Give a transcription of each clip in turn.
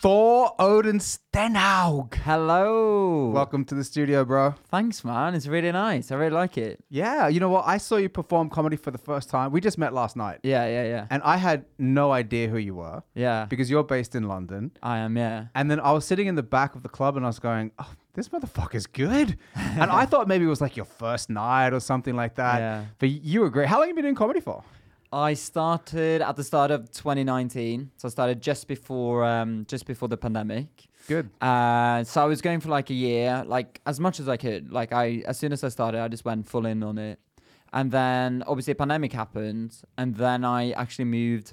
Thor Odin Stenhaug. Hello. Welcome to the studio, bro. Thanks, man. It's really nice. I really like it. Yeah, you know what? I saw you perform comedy for the first time. We just met last night. Yeah, yeah, yeah. And I had no idea who you were Yeah. because you're based in London. I am, yeah. And then I was sitting in the back of the club and I was going, oh, this motherfucker's good. and I thought maybe it was like your first night or something like that. Yeah. But you were great. How long have you been doing comedy for? I started at the start of 2019. So I started just before um just before the pandemic. Good. Uh, so I was going for like a year, like as much as I could. Like I, as soon as I started, I just went full in on it, and then obviously a pandemic happened, and then I actually moved.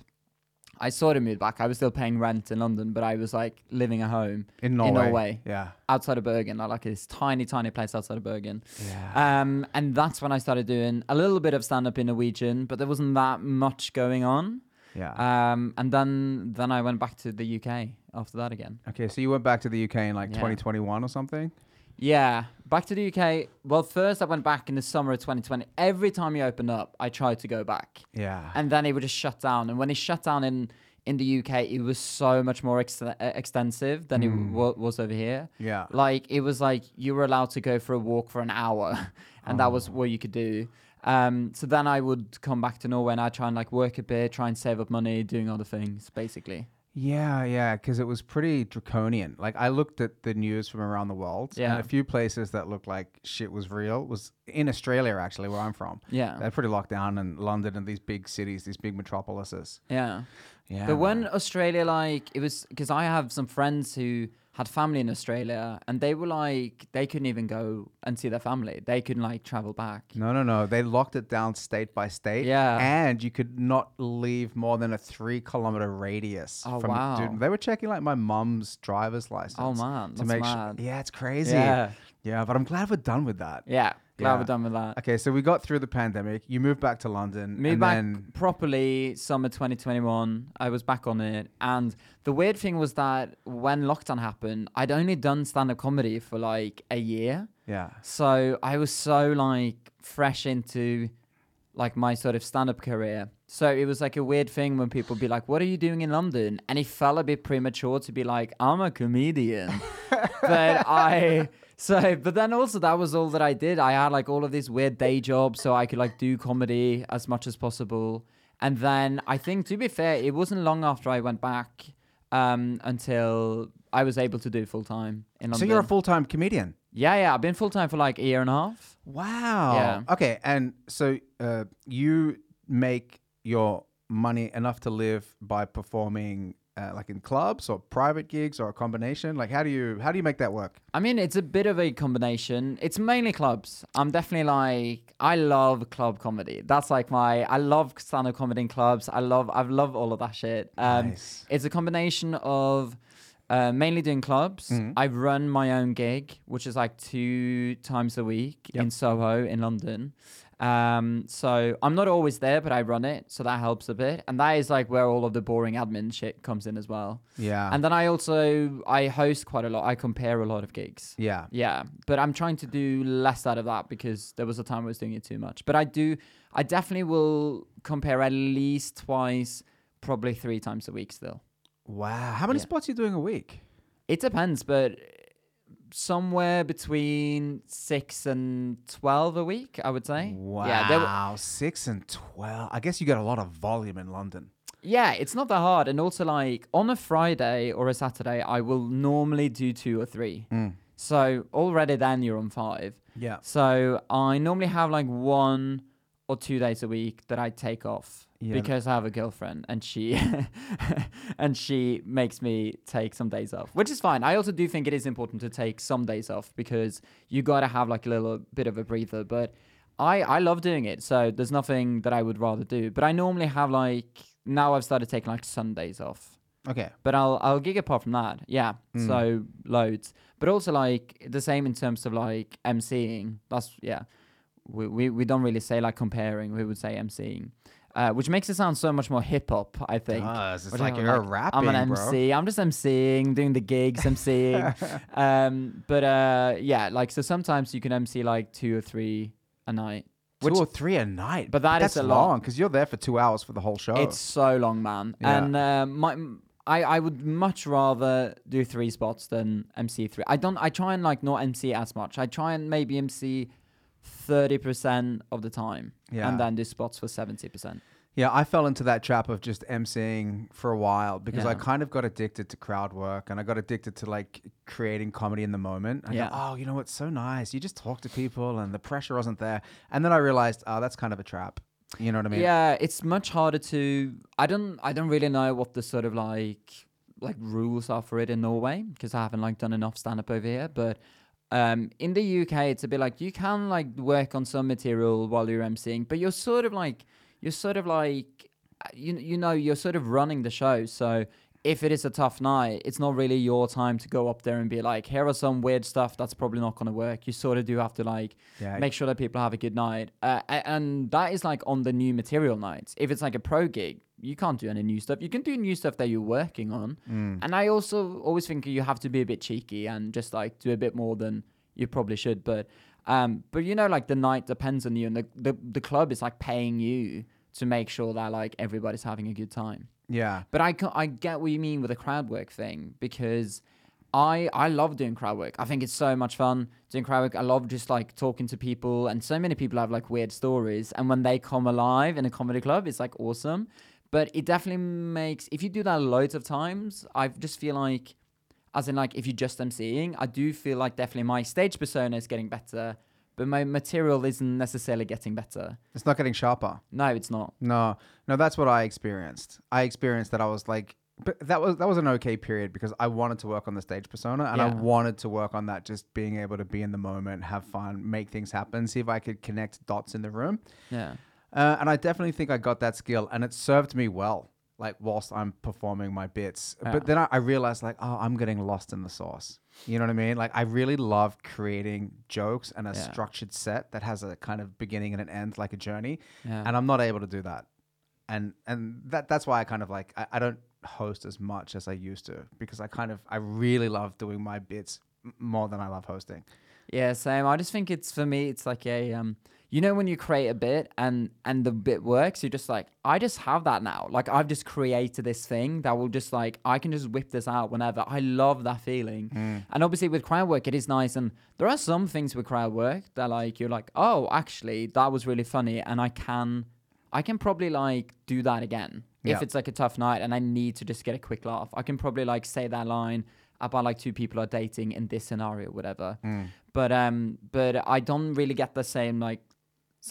I sort of moved back. I was still paying rent in London, but I was like living at home In Norway. Norway. Yeah. outside of Bergen. I like this tiny, tiny place outside of Bergen. Yeah. Um, and that's when I started doing a little bit of stand up in Norwegian, but there wasn't that much going on. yeah. Um, and then then I went back to the UK after that again. okay, so you went back to the UK in like Yeah. 2021 or something? Yeah, back to the UK. Well, first I went back in the summer of 2020. Every time he opened up, I tried to go back, Yeah. and then it would just shut down. And when he shut down in in the UK, it was so much more ex- uh, extensive than it wa- was over here. yeah. Like it was like you were allowed to go for a walk for an hour, and that was what you could do. Um, so then I would come back to Norway and I'd try and like work a bit, try and save up money, doing other things, basically. Yeah, yeah, because it was pretty draconian. Like I looked at the news from around the world, Yeah. and a few places that looked like shit was real was in Australia, actually, where I'm from. Yeah, They're pretty locked down in London and these big cities, these big metropolises. yeah. Yeah, But when. Australia, like, it was because I have some friends who had family in Australia, and they were like, they couldn't even go and see their family. They couldn't like travel back. no, no, no, they locked it down state by state. Yeah. and you could not leave more than a three kilometer radius. Oh, from wow. Dude, they were checking like my mum's driver's license. Oh man, to that's make mad. sure. Yeah, it's crazy. Yeah, yeah, but I'm glad we're done with that. yeah. Glad Yeah. we're done with that. Okay, so we got through the pandemic. You moved back to London. Moved and back then properly summer 2021. I was back on it. And the weird thing was that when lockdown happened, I'd only done stand up comedy for like a year. yeah. So I was so like fresh into like my sort of stand up career. So it was like a weird thing when people be like, What are you doing in London? And it felt a bit premature to be like, I'm a comedian. but I so but then also that was all that I did. I had like all of these weird day jobs so I could like do comedy as much as possible. And then I think to be fair, it wasn't long after I went back um until I was able to do full time in London. So you're a full time comedian. Yeah, yeah. I've been full time for like a year and a half. Wow. Yeah. Okay, and so uh, you make your money enough to live by performing uh, like in clubs or private gigs or a combination. Like, how do you how do you make that work? I mean, it's a bit of a combination. It's mainly clubs. I'm definitely like I love club comedy. That's like my I love stand-up comedy in clubs. I love I love all of that shit. Um, Nice. It's a combination of uh, mainly doing clubs. Mhm. I run my own gig, which is like two times a week Yep. in Soho in London. Um, so I'm not always there, but I run it, so that helps a bit. And that is like where all of the boring admin shit comes in as well. Yeah. And then I also I host quite a lot. I compare a lot of gigs. yeah. Yeah, but I'm trying to do less out of that because there was a time I was doing it too much. But I do, I definitely will compare at least twice, probably three times a week still. Wow. How many Yeah. spots are you doing a week? It depends, but somewhere between six and 12 a week, I would say. Wow. Yeah, w- Six and twelve. I guess you get a lot of volume in London. yeah, it's not that hard. And also, like, on a Friday or a Saturday, I will normally do two or three. Mm. So already then you're on five. Yeah. So I normally have like one or two days a week that I take off Yeah. because I have a girlfriend and she and she makes me take some days off, which is fine. I also do think it is important to take some days off because you got to have like a little bit of a breather, but I I love doing it. So there's nothing that I would rather do, but I normally have like now I've started taking like Sundays off. Okay. But I'll I'll gig apart from that. Yeah. Mm. So loads. But also like the same in terms of like MCing. That's yeah. We, we we don't really say like comparing, we would say MCing. Uh, which makes it sound so much more hip hop, I think. Does. It's like I'm you're like, rapping, I'm an bro. MC. I'm just MCing, doing the gigs, MCing. um, but uh, yeah, like so sometimes you can MC like two or three a night. Two Which or three a night. But that that's is a long because you're there for two hours for the whole show. It's so long, man. Yeah. And uh, my I, I would much rather do three spots than MC three. I don't. I try and like not MC as much. I try and maybe MC thirty percent of the time, Yeah. and then do spots for seventy percent. Yeah, I fell into that trap of just emceeing for a while because I kind of got addicted to crowd work and I got addicted to like creating comedy in the moment. I go, Yeah. oh, you know what's so nice? You just talk to people and the pressure wasn't there. And then I realized, oh, that's kind of a trap. You know what I mean? Yeah, it's much harder to. I don't. I don't really know what the sort of like like rules are for it in Norway because I haven't like done enough stand up over here. But um, in the UK, it's a bit like you can like work on some material while you're emceeing, but you're sort of like you're sort of like uh, you you know you're sort of running the show. So if it is a tough night, it's not really your time to go up there and be like, here are some weird stuff that's probably not going to work. You sort of do have to like Yeah. make sure that people have a good night. Uh, and that is like on the new material nights. If it's like a pro gig, you can't do any new stuff. You can do new stuff that you're working on. Mm. And I also always think you have to be a bit cheeky and just like do a bit more than you probably should. But um, but you know, like the night depends on you, and the the, the club is like paying you to make sure that like everybody's having a good time. Yeah. But I, I get what you mean with the crowd work thing because I I love doing crowd work. I think it's so much fun doing crowd work. I love just like talking to people, and so many people have like weird stories. And when they come alive in a comedy club, it's like awesome. But it definitely makes if you do that loads of times, I just feel like, as in like if you just emceeing, I do feel like definitely my stage persona is getting better, but my material isn't necessarily getting better. It's not getting sharper. No, it's not. No, no, that's what I experienced. I experienced that I was like, but that was that was an okay period because I wanted to work on the stage persona and I wanted to work on that, just being able to be in the moment, have fun, make things happen, see if I could connect dots in the room. Yeah. Uh, and I definitely think I got that skill, and it served me well. Like whilst I'm performing my bits, Yeah. but then I, I realized like, oh, I'm getting lost in the sauce. You know what I mean? Like I really love creating jokes and a Yeah. structured set that has a kind of beginning and an end, like a journey Yeah. and I'm not able to do that. And and that that's why I kind of like I, I don't host as much as I used to because I kind of I really love doing my bits m- more than I love hosting. Yeah, same. I just think it's for me. It's like a um, you know, when you create a bit and and the bit works, you're just like, I just have that now. Like I've just created this thing that will just like I can just whip this out whenever. I love that feeling. And obviously with crowd work, it is nice. And there are some things with crowd work that like you're like, oh, actually, that was really funny, and I can, I can probably like do that again. Yeah. If it's like a tough night and I need to just get a quick laugh, I can probably like say that line about like two people are dating in this scenario, whatever but um but i don't really get the same like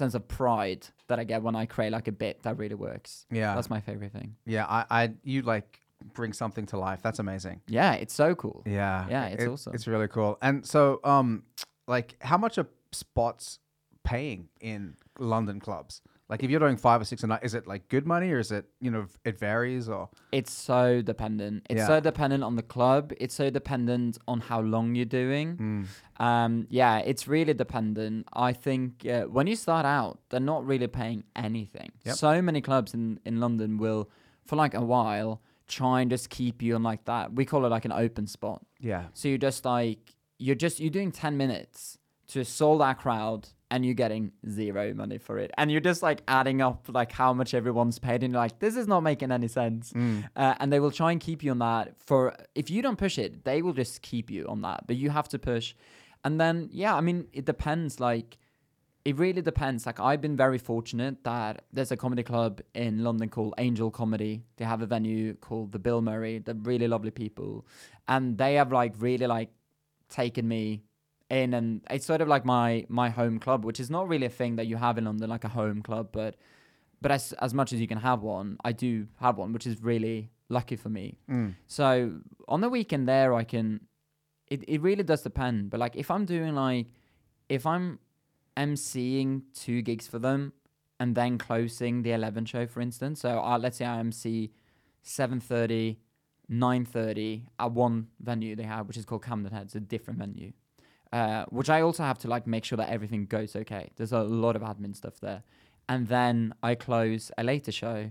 sense of pride that i get when i create like a bit that really works Yeah, that's my favorite thing yeah. I I you like bring something to life. That's amazing. yeah it's so cool Yeah, Yeah, it's it- awesome. It's really cool. And so um, like how much are spots paying in London clubs? Like if you're doing five or six a night, is it like good money or is it you know it varies or? It's so dependent. It's Yeah. so dependent on the club. It's so dependent on how long you're doing. Hmm. um yeah it's really dependent. I think uh, when you start out they're not really paying anything. Yep. so many clubs in in london will for like a while try and just keep you on like that. We call it like an open spot. Yeah. So you're just like you're just you're doing ten minutes to a sold out crowd and you're getting zero money for it. And you're just like adding up like how much everyone's paid and you're like, this is not making any sense. Uh, and they will try and keep you on that for if you don't push it, they will just keep you on that. But you have to push. And then yeah, I mean it depends like it really depends. Like I've been very fortunate that there's a comedy club in London called Angel Comedy. They have a venue called the Bill Murray. They're really lovely people, and they have like really like taken me in, and it's sort of like my my home club, which is not really a thing that you have in London, like a home club, but but as as much as you can have one, I do have one, which is really lucky for me. Mm. So on the weekend there, I can. It it really does depend, but like if I'm doing like, if I'm emceeing two gigs for them, and then closing the eleven show, for instance. So uh, let's say I MC 7.30, 9.30 at one venue they have, which is called Camden Head. It's a different venue. Uh, which I also have to like make sure that everything goes okay. There's a lot of admin stuff there, and then I close a later show.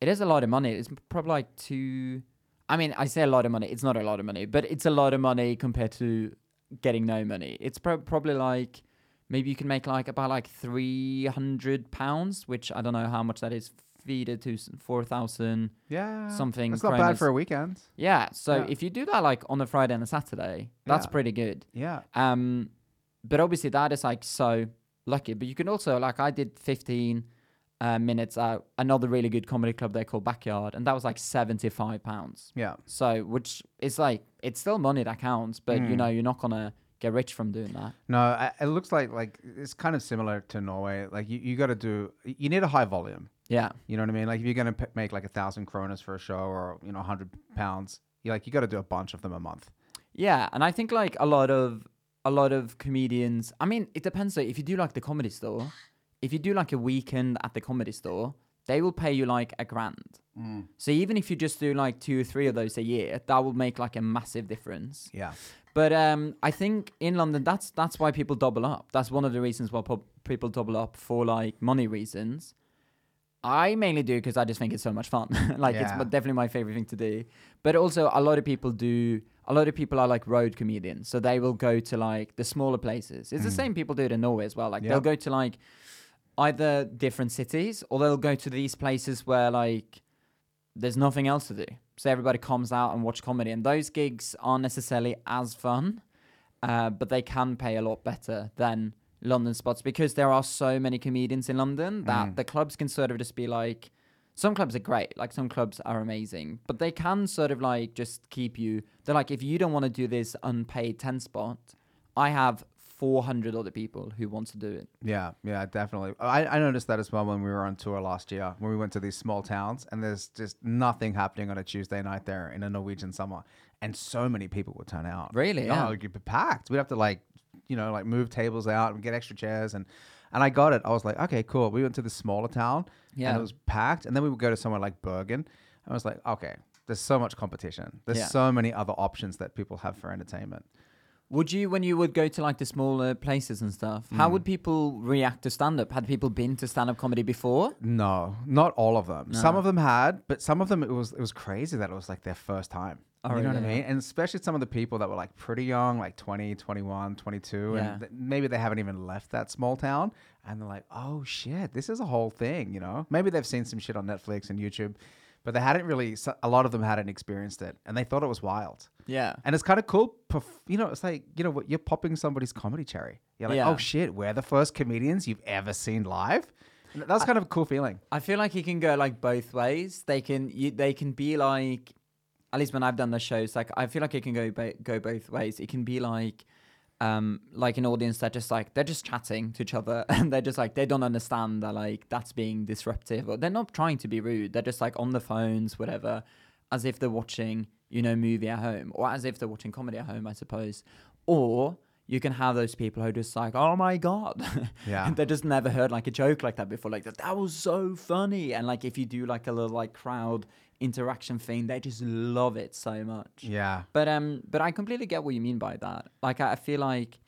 It is a lot of money. It's probably like two. I mean, I say a lot of money. It's not a lot of money, but it's a lot of money compared to getting no money. It's pro- probably like maybe you can make like about like three hundred pounds, which I don't know how much that is feeder to four thousand. Yeah. Something It's not bad for a weekend. Yeah. So Yeah. if you do that like on a Friday and a Saturday, that's Yeah. pretty good. Yeah. Um, but obviously that is like so lucky. But you can also like I did 15 uh, minutes at another really good comedy club there called Backyard, and that was like 75 pounds. Yeah. So which is like it's still money that counts, but you Mm. know you're not gonna get rich from doing that. No, I, it looks like like it's kind of similar to Norway. Like you, you got to do. You need a high volume. Yeah. You know what I mean? Like if you're gonna p- make like a thousand kronas for a show or you know hundred pounds, you like you got to do a bunch of them a month. Yeah, and I think like a lot of a lot of comedians. I mean, it depends. Though. If you do like the comedy store, if you do like a weekend at the comedy store, they will pay you like a grand. So even if you just do like two or three of those a year, that will make like a massive difference. Yeah. But um, I think in London, that's that's why people double up. That's one of the reasons why po- people double up for like money reasons. I mainly do because I just think it's so much fun. like it's Yeah. m- definitely my favorite thing to do. But also, a lot of people do. A lot of people are like road comedians, so they will go to like the smaller places. It's the same people do it in Norway as well. Like Yeah. they'll go to like either different cities or they'll go to these places where like there's nothing else to do. So everybody comes out and watch comedy, and those gigs aren't necessarily as fun, uh, but they can pay a lot better than London spots because there are so many comedians in London that Mm. the clubs can sort of just be like. Some clubs are great, like some clubs are amazing, but they can sort of like just keep you. They're like, if you don't want to do this unpaid 10 spot, I have 400 other people who want to do it. Yeah, yeah, definitely. I, I noticed that as well when we were on tour last year, when we went to these small towns, and there's just nothing happening on a Tuesday night there in a Norwegian summer, and so many people would turn out. Really? Oh, Yeah. it'd be packed. We'd have to like, you know, like move tables out and get extra chairs, and and I got it. I was like, okay, cool. We went to this smaller town, Yeah. and it was packed, and then we would go to somewhere like Bergen. I was like, okay, there's so much competition. There's Yeah. so many other options that people have for entertainment. Would you, when you would go to like the smaller places and stuff, how Mm. would people react to stand up? Had people been to stand up comedy before? No, not all of them. Some of them had, but some of them it was it was crazy that it was like their first time. Oh, you know what I mean? And especially some of the people that were like pretty young, like 20, 21, 22, Yeah. and th- maybe they haven't even left that small town and they're like, "Oh shit, this is a whole thing," you know? Maybe they've seen some shit on Netflix and YouTube, but they hadn't really a lot of them hadn't experienced it and they thought it was wild. Yeah. And it's kind of cool. You know, it's like, you know what, you're popping somebody's comedy cherry. You're like, Yeah. oh shit, we're the first comedians you've ever seen live. That's kind of a cool feeling. I feel like it can go like both ways. They can you, they can be like, at least when I've done the shows, like I feel like it can go go both ways. It can be like, um, like an audience that just like they're just chatting to each other and they're just like they don't understand that like that's being disruptive or they're not trying to be rude. They're just like on the phones, whatever, as if they're watching you know movie at home or as if they're watching comedy at home, I suppose. Or you can have those people who are just like, oh my god, Yeah. they just never heard like a joke like that before. Like that, that was so funny. And like if you do like a little like crowd interaction thing, they just love it so much. Yeah. But um, but I completely get what you mean by that. Like I I feel like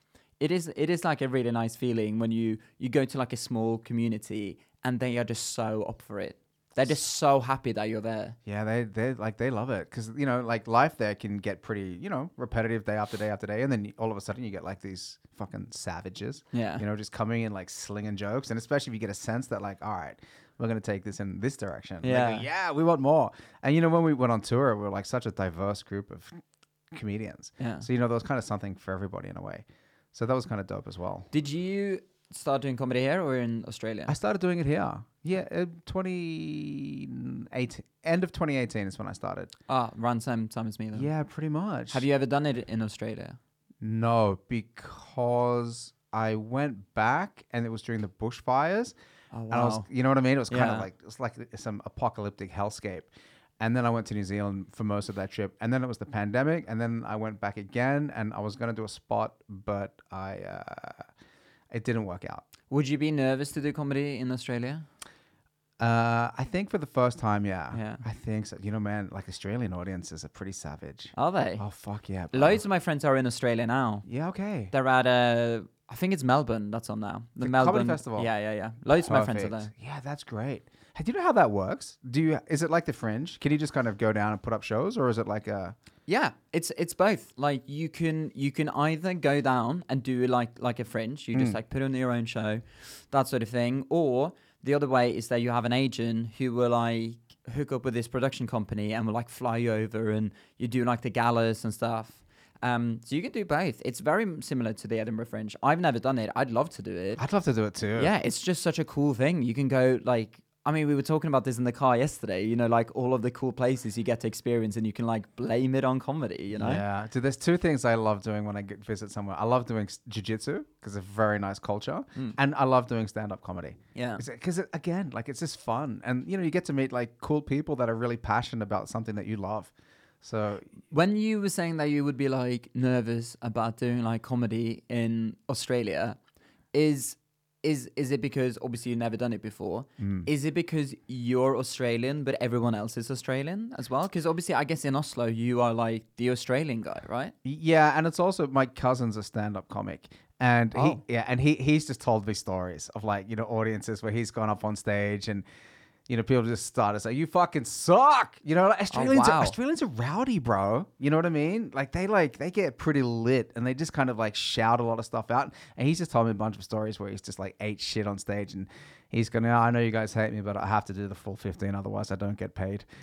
it is it is like a really nice feeling when you you go to like a small community and they are just so up for it. They're just so happy that you're there. Yeah, they they like they love it because you know like life there can get pretty you know repetitive day after day after day, and then all of a sudden you get like these fucking savages, Yeah. you know, just coming in like slinging jokes, and especially if you get a sense that like, all right, we're gonna take this in this direction. They go, Yeah. yeah, we want more. And you know when we went on tour, we are like such a diverse group of comedians, Yeah. so you know there was kind of something for everybody in a way. So that was kind of dope as well. Did you start doing comedy here or in Australia? I started doing it here. Yeah, uh, 2018, end of 2018 is when I started. Ah, around same time as me though. Yeah, pretty much. Have you ever done it in Australia? No, because I went back and it was during the bushfires. Oh And I was, you know what I mean? It was kind of like, it's like some apocalyptic hellscape. And then I went to New Zealand for most of that trip. And then it was the pandemic. And then I went back again and I was going to do a spot, but I, uh, it didn't work out. Would you be nervous to do comedy in Australia? Uh, I think for the first time, yeah. Yeah. I think so. You know, man, like Australian audiences are pretty savage. Are they? Oh, fuck yeah. bro. Loads of my friends are in Australia now. Yeah, okay. They're at uh, I think it's Melbourne. That's on now. The, The Melbourne comedy festival? Yeah, yeah, yeah. Loads of my friends are Perfect. there. Yeah, that's great. Hey, do you know how that works? Do you is it like the Fringe? Can you just kind of go down and put up shows, or is it like a Yeah, it's it's both. Like you can you can either go down and do like like a fringe, you just Mm. like put on your own show, that sort of thing, or The other way is that you have an agent who will like hook up with this production company and will like fly you over and you do like the galas and stuff. Um, so you can do both. It's very similar to the Edinburgh Fringe. I've never done it. I'd love to do it. I'd love to do it too. Yeah, it's just such a cool thing. You can go like I mean, we were talking about this in the car yesterday, you know, like all of the cool places you get to experience and you can like blame it on comedy, you know? Yeah. Dude, there's two things I love doing when I get visit somewhere. I love doing jiu-jitsu because it's a very nice culture. Mm. And I love doing stand-up comedy. Yeah. Because again, like it's just fun. And you know, you get to meet like cool people that are really passionate about something that you love. So When you were saying that you would be like nervous about doing like comedy in Australia, is is is it because obviously you've never done it before? mm. Is it because you're Australian but everyone else is Australian as well? Because obviously, I guess in Oslo you are like the Australian guy, right? Yeah, and it's also my cousin's a stand-up comic, and Oh. he yeah, and he he's just told me stories of like you know audiences where he's gone up on stage and. You know, people just started saying, "You fucking suck." You know, like, oh, Australians. wow. Are, Australians are rowdy, bro. You know what I mean? Like they like they get pretty lit, and they just kind of like shout a lot of stuff out. And he's just told me a bunch of stories where he's just like ate shit on stage, and he's going, to, "I know you guys hate me, but I have to do the full fifteen, otherwise I don't get paid."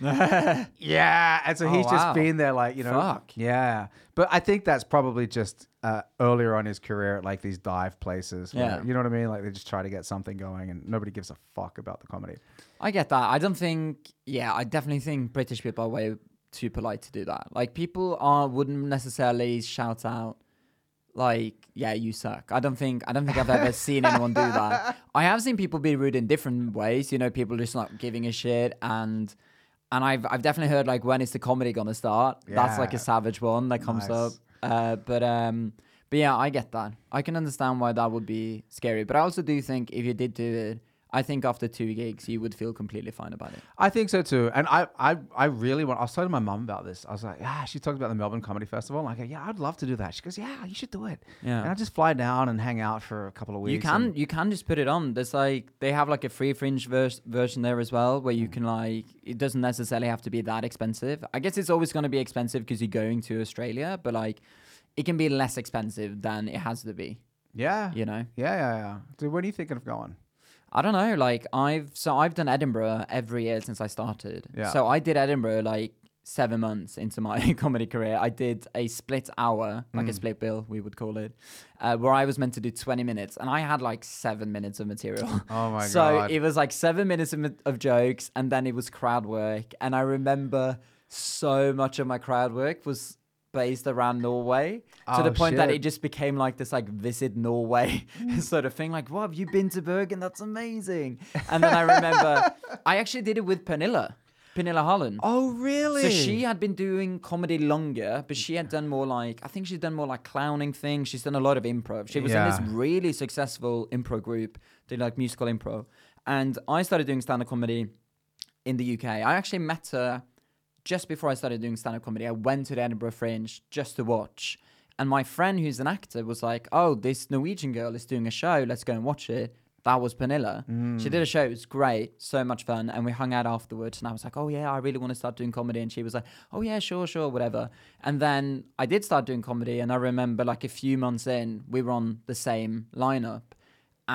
Yeah, and so Oh, he's wow. just been there, like you know, Fuck. yeah. But I think that's probably just uh, earlier on his career at like these dive places. Where, Yeah. you know what I mean? Like they just try to get something going, and nobody gives a fuck about the comedy. I get that. I don't think. Yeah, I definitely think British people are way too polite to do that. Like people are wouldn't necessarily shout out like, "Yeah, you suck." I don't think. I don't think I've ever seen anyone do that. I have seen people be rude in different ways. You know, people just not giving a shit and. And I've I've definitely heard like when is the comedy gonna start? That's like a savage one that comes Nice. up. Uh, but um, but yeah, I get that. I can understand why that would be scary. But I also do think if you did do it, I think after two gigs you would feel completely fine about it. I think so too. And I, I, I really want. I was talking to my mum about this. I was like, yeah, she talked about the Melbourne Comedy Festival. And I go, yeah, I'd love to do that. She goes, yeah, you should do it. Yeah. And I just fly down and hang out for a couple of weeks. You can you can just put it on. There's like they have like a free fringe vers- version there as well, where you Mm. can like it doesn't necessarily have to be that expensive. I guess it's always going to be expensive because you're going to Australia, but like it can be less expensive than it has to be. yeah, You know, yeah, yeah, yeah. Dude, when are you thinking of going? I don't know. Like I've so I've done Edinburgh every year since I started. Yeah. So I did Edinburgh like seven months into my comedy career. I did a split hour, like Mm. a split bill, we would call it, uh, where I was meant to do 20 minutes, and I had like seven minutes of material. Oh my so god. So it was like seven minutes of, of jokes, and then it was crowd work. And I remember so much of my crowd work was based around Norway to the Oh, point that it just became like this like visit Norway mm. sort of thing. Like, wow, have you been to Bergen? That's amazing. And then I remember I actually did it with Pernille, Pernille Haaland. oh really? So she had been doing comedy longer, but she had done more like I think she's done more like clowning things. She's done a lot of improv. She was in this really successful improv group, did like musical improv. And I started doing stand-up comedy in the UK. I actually met her just before I started doing stand-up comedy. I went to the Edinburgh Fringe just to watch. And my friend who's an actor was like, Oh, this Norwegian girl is doing a show, let's go and watch it. That was Pernille. She did a mm. show, it was great, so much fun. And we hung out afterwards. And I was like, Oh, yeah, I really want to start doing comedy. And she was like, Oh, yeah, sure, sure, whatever. And then I did start doing comedy. And I remember, like, a few months in, we were on the same lineup.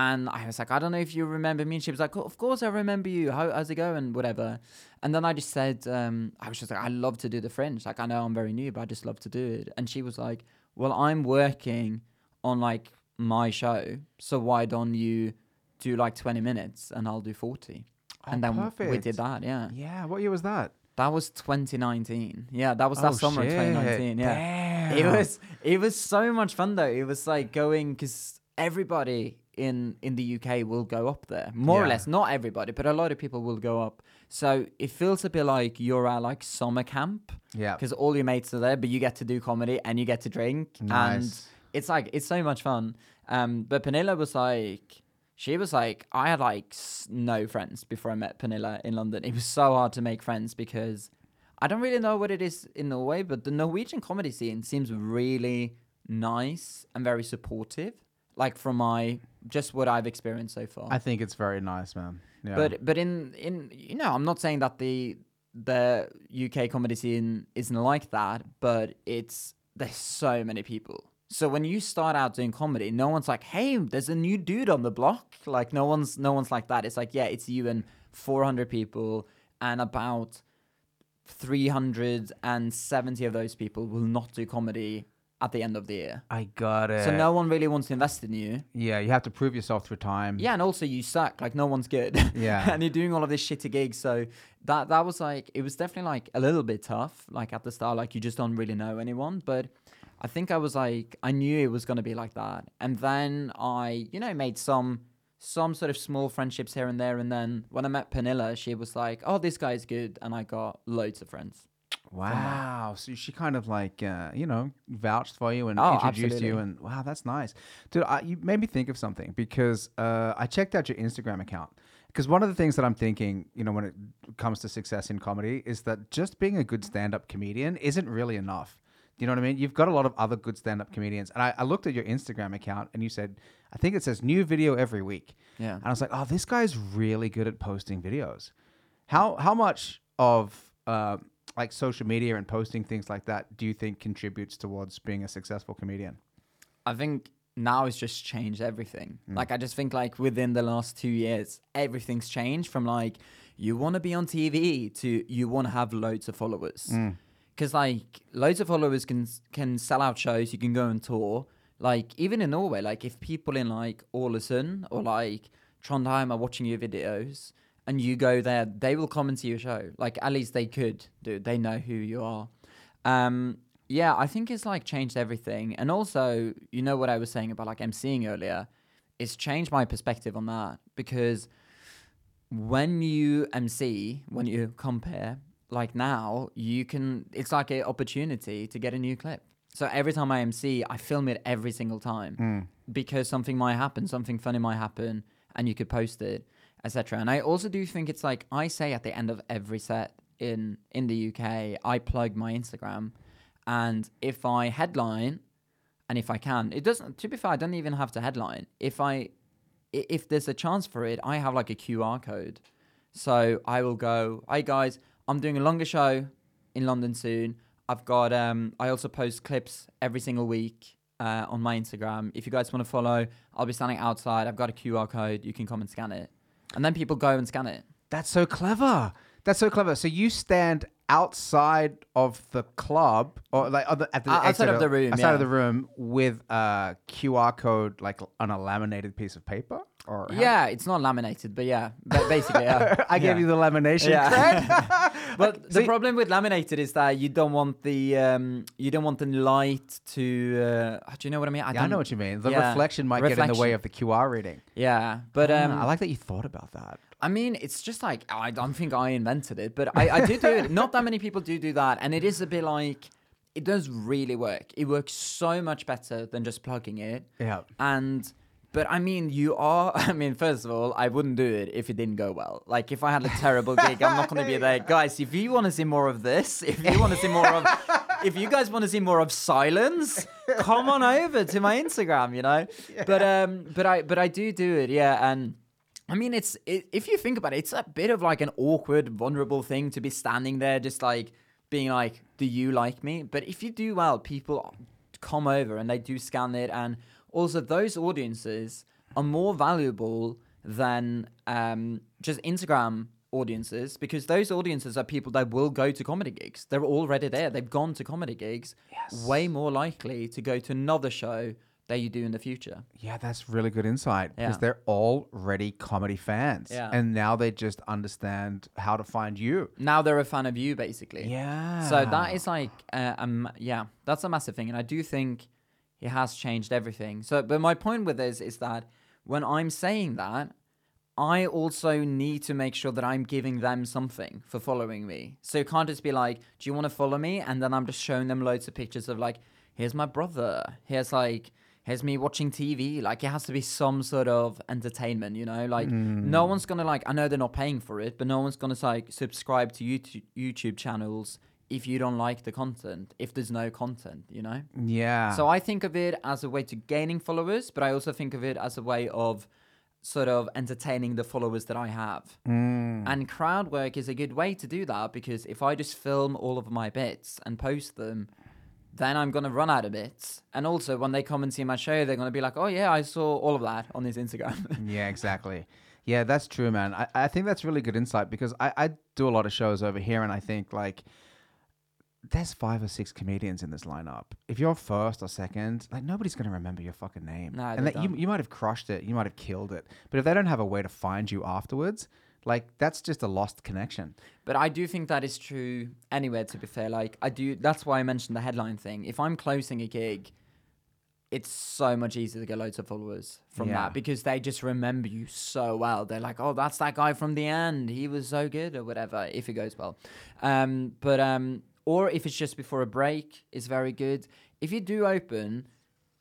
And I was like, I don't know if you remember me. And she was like, oh, Of course I remember you. How, how's it going? Whatever. And then I just said, um, I was just like, I love to do the Fringe. Like, I know I'm very new, but I just love to do it. And she was like, Well, I'm working on like my show. So why don't you do like 20 minutes and I'll do 40? Oh, and then we did that. Yeah. Yeah. What year was that? That was 2019. Yeah. That was that Oh, summer of 2019. Yeah. It was it was so much fun though. It was like going because everybody in in the UK will go up there, more or less. Not everybody, but a lot of people will go up. So it feels a bit like you're at like summer camp Yeah. because all your mates are there, but you get to do comedy and you get to drink, and Nice. it's like it's so much fun. Um, but Pernille was like. She was like, I had like s- no friends before I met Pernille in London. It was so hard to make friends because I don't really know what it is in Norway, but the Norwegian comedy scene seems really nice and very supportive. Like from my just what I've experienced so far. I think it's very nice, man. Yeah. But but in in you know, I'm not saying that the the UK comedy scene isn't like that, but it's there's so many people, So when you start out doing comedy, no one's like, "Hey, there's a new dude on the block." Like no one's no one's like that. It's like, yeah, it's you and 400 people, and about 370 of those people will not do comedy at the end of the year. I got it. So no one really wants to invest in you. Yeah, you have to prove yourself through time. Yeah, and also you suck. Like no one's good. Yeah. and you're doing all of this shitty gigs. So that that was like it was definitely like a little bit tough. Like at the start, like you just don't really know anyone. But I think I was like I knew it was gonna be like that. And then I, you know, made some some sort of small friendships here and there. And then when I met Pernille, she was like, "Oh, this guy's good," and I got loads of friends. Wow. So she kind of like, uh, you know, vouched for you and Oh, introduced you. And wow, that's nice. Dude, I, you made me think of something because uh, I checked out your Instagram account. Because one of the things that I'm thinking, you know, when it comes to success in comedy is that just being a good stand up comedian isn't really enough. Do you know what I mean? You've got a lot of other good stand up comedians. And I, I looked at your Instagram account and you said, I think it says new video every week. Yeah. And I was like, oh, this guy's really good at posting videos. How how much of uh, like social media and posting things like that do you think contributes towards being a successful comedian? I think now it's just changed everything. Mm. Like I just think like within the last two years, everything's changed from like you want to be on TV to you want to have loads of followers. Mm. Because like loads of followers can can sell out shows. You can go on tour. Like even in Norway, like if people in like Ålesund or like Trondheim are watching your videos and you go there, they will come and see your show. Like at least they could do. They know who you are. Um, yeah, I think it's like changed everything. And also, you know what I was saying about like emceeing earlier? It's changed my perspective on that because when you MC, when you compare, like now, you can, it's like an opportunity to get a new clip. So every time I MC, I film it every single time because something might happen, something funny might happen, and you could post it, etc. And I also do think it's like I say at the end of every set in in the UK, I plug my Instagram, and if I headline, and if I can, it doesn't. To be fair, I don't even have to headline. If I, if there's a chance for it, I have like a QR code, so I will go. Hey guys, I'm doing a longer show in London soon. I've got. Um, I also post clips every single week uh, on my Instagram. If you guys want to follow, I'll be standing outside. I've got a QR code. You can come and scan it, and then people go and scan it. That's so clever. That's so clever. So you stand outside of the club or like other, at the Uh, outside exit of the room, outside of yeah. the room with a QR code like on a laminated piece of paper or how- Yeah, it's not laminated, but yeah, ba- basically, yeah. I gave Yeah. you the lamination Yeah. cred. But the problem with laminated is that you don't want the um, you don't want the light to. Uh, do you know what I mean? Yeah, I don't- know what you mean. The yeah, reflection might get in the way reflection. of the QR reading. Yeah, but um, Ah, I like that you thought about that. I mean, it's just like I don't think I invented it, but I, I did do it. Not that many people do do that, and it is a bit like it does really work. It works so much better than just plugging it. Yeah. And but I mean, you are. I mean, first of all, I wouldn't do it if it didn't go well. Like if I had a terrible gig, I'm not going to be there, guys. If you want to see more of this, if you want to see more of, if you guys want to see more of silence, come on over to my Instagram. You know. But um, but I but I do do it, yeah, and. I mean, it's it, if you think about it, it's a bit of like an awkward, vulnerable thing to be standing there, just like being like, "Do you like me?" But if you do well, people come over and they do scan it, and also those audiences are more valuable than um, just Instagram audiences because those audiences are people that will go to comedy gigs. They're already there. They've gone to comedy gigs. Yes. Way more likely to go to another show that you do in the future. Yeah, that's really good insight because Yeah. they're already comedy fans. Yeah. And now they just understand how to find you. Now they're a fan of you, basically. Yeah. So that is like, uh, um, yeah, that's a massive thing, and I do think it has changed everything. So, but my point with this is that when I'm saying that, I also need to make sure that I'm giving them something for following me. So it can't just be like, "Do you want to follow me?" and then I'm just showing them loads of pictures of like, "Here's my brother." Here's like. Here's me watching TV. Like it has to be some sort of entertainment, you know. Like no one's gonna like. I know they're not paying for it, but no one's gonna like subscribe to YouTube YouTube channels if you don't like the content. If there's no content, you know. Yeah. So I think of it as a way to gaining followers, but I also think of it as a way of sort of entertaining the followers that I have. Mm. And crowd work is a good way to do that because if I just film all of my bits and post them, then I'm gonna run out of bits. And also, when they come and see my show, they're gonna be like, "Oh yeah, I saw all of that on his Instagram." Yeah, exactly. Yeah, that's true, man. I, I think that's really good insight because I, I do a lot of shows over here and I think like there's five or six comedians in this lineup. If you're first or second, like nobody's gonna remember your fucking name. No, and they that you don't. you might have crushed it, you might have killed it. But if they don't have a way to find you afterwards, like that's just a lost connection. But I do think that is true anywhere, to be fair. Like, I do, that's why I mentioned the headline thing. If I'm closing a gig, it's so much easier to get loads of followers from Yeah. that because they just remember you so well. They're like, oh, that's that guy from the end. He was so good, or whatever, if it goes well. Um, but, um, or if it's just before a break, it's very good. If you do open,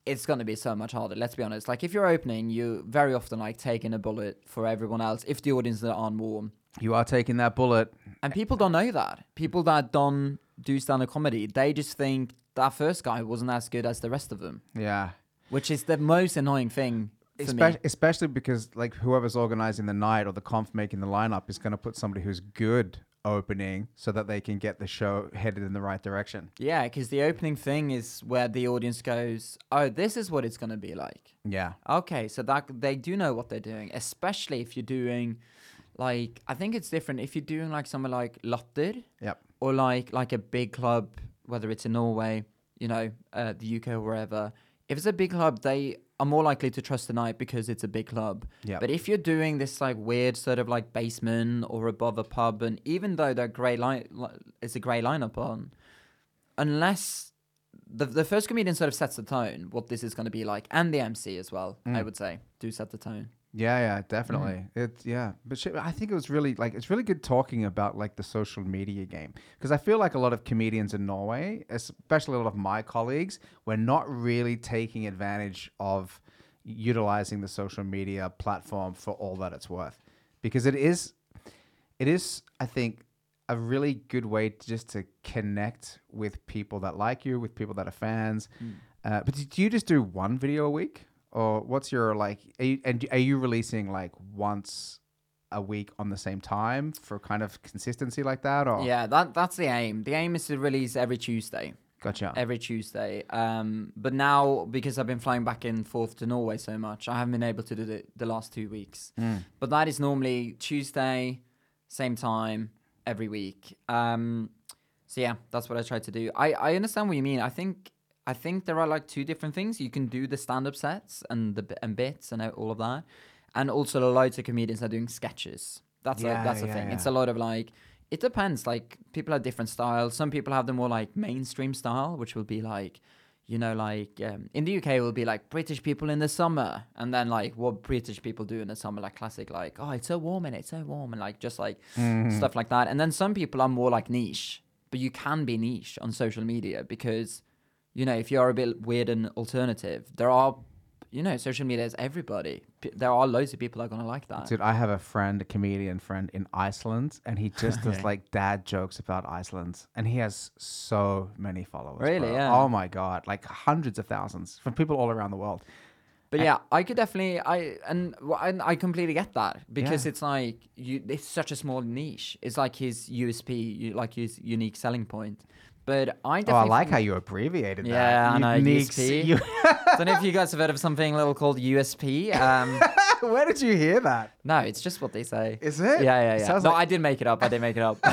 it's going to be so much harder. Let's be honest. Like, if you're opening, you very often like taking a bullet for everyone else if the audience aren't warm. You are taking that bullet. And people don't know that. People that don't do stand up comedy, they just think that first guy wasn't as good as the rest of them, Yeah. which is the most annoying thing especially because like whoever's organizing the night or the conf making the lineup is going to put somebody who's good opening so that they can get the show headed in the right direction. Yeah, because the opening thing is where the audience goes, "Oh, this is what it's gonna be like." Yeah. Okay, so that they do know what they're doing, especially if you're doing, like, I think it's different if you're doing like somewhere like Latter Yep. or like like a big club, whether it's in Norway, you know, uh, the UK or wherever. If it's a big club, they are more likely to trust the night because it's a big club. Yeah. But if you're doing this like weird sort of like basement or above a pub, and even though they're great line, li- it's a great lineup on, unless the the first comedian sort of sets the tone, what this is going to be like, and the MC as well, I Mm. would say, do set the tone. Yeah, yeah, definitely. It's yeah, but shit, I think it was really like it's really good talking about like the social media game because I feel like a lot of comedians in Norway, especially a lot of my colleagues, were not really taking advantage of utilizing the social media platform for all that it's worth because it is it is I think a really good way to just to connect with people that like you, with people that are fans. Uh, but do you just do one video a week, or what's your like? Are you, and are you releasing like once a week on the same time for kind of consistency like that? Or Yeah, that that's the aim. The aim is to release every Tuesday. gotcha. every Tuesday. Um, but now because I've been flying back and forth to Norway so much, I haven't been able to do it the last two weeks. Mm. But that is normally Tuesday, same time every week. Um, so yeah, that's what I try to do. I, I understand what you mean. I think I think there are like two different things. You can do the stand up sets and the and bits and all of that, and also loads of comedians are doing sketches. That's Yeah, a, that's the yeah, thing. It's a lot of like it depends. Like people have different styles. Some people have the more like mainstream style, which will be like, you know, like um, in the UK it will be like British people in the summer, and then like what British people do in the summer, like classic, like oh it's so warm and it's so warm, and like just like Mm-hmm. stuff like that. And then some people are more like niche, but you can be niche on social media because, you know, if you're a bit weird and alternative, there are, you know, social media is everybody. P- There are loads of people that are gonna like that. Dude, I have a friend, a comedian friend in Iceland, and he just does like dad jokes about Iceland, and he has so many followers. Really? bro. Yeah. Oh my god, like hundreds of thousands from people all around the world. But yeah, I could definitely I and and I completely get that because Yeah. it's like you it's such a small niche. It's like his USP, like his unique selling point. But I definitely. Oh, I like how you abbreviated Yeah, that. I know, USP. you- don't know if you guys have heard of something little called USP. Um, Where did you hear that? no, it's just what they say. Is it? Yeah, yeah, yeah. Sounds no, like- I did make it up. I did make it up.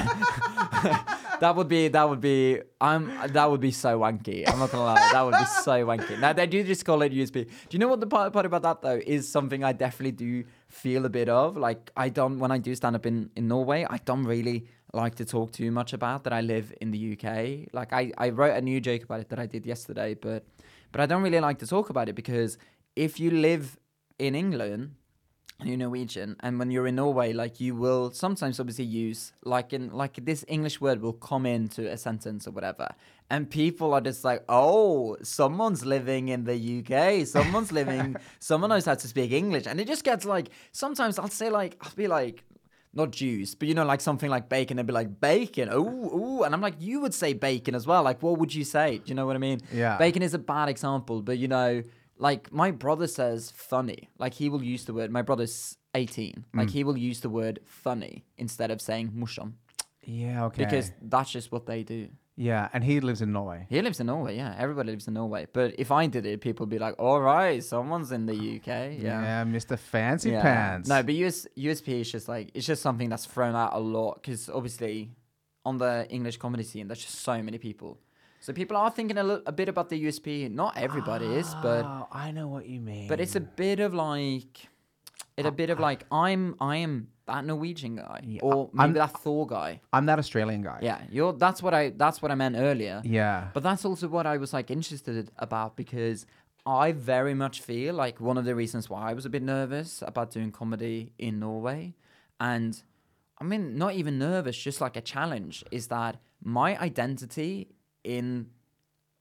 that would be that would be I'm that would be so wanky. I'm not gonna lie. That would be so wanky. Now they do just call it USB. Do you know what the part, part about that though is something I definitely do feel a bit of. Like I don't when I do stand up in in Norway, I don't really like to talk too much about that I live in the UK. Like I I wrote a new joke about it that I did yesterday, but but I don't really like to talk about it because if you live in England you're Norwegian, and when you're in Norway, like you will sometimes obviously use like in like this English word will come into a sentence or whatever, and people are just like, oh, someone's living in the UK, someone's living, someone knows how to speak English, and it just gets like sometimes I'll say like I'll be like. Not juice, but you know, like something like bacon, and be like bacon, ooh, ooh, and I'm like, you would say bacon as well. Like, what would you say? Do you know what I mean? Yeah. Bacon is a bad example, but you know, like my brother says funny. Like he will use the word. My brother's 18. Like Mm. he will use the word funny instead of saying morsomt Yeah, okay. because that's just what they do. Yeah, and he lives in Norway. He lives in Norway. Yeah, everybody lives in Norway. But if I did it, people would be like, "All right, someone's in the UK." Yeah. Yeah, Mr. Fancy Yeah. Pants. No, but US, USP is just like it's just something that's thrown out a lot because obviously on the English comedy scene, there's just so many people. So people are thinking a, little, a bit about the USP. Not everybody is, but Oh, I know what you mean. but it's a bit of like it's a bit of like I'm I am that Norwegian guy Yeah, or maybe I'm- that Thor guy. I'm that Australian guy. Yeah, you're that's what I that's what I meant earlier. Yeah. But that's also what I was like interested about because I very much feel like one of the reasons why I was a bit nervous about doing comedy in Norway and I mean not even nervous just like a challenge is that my identity in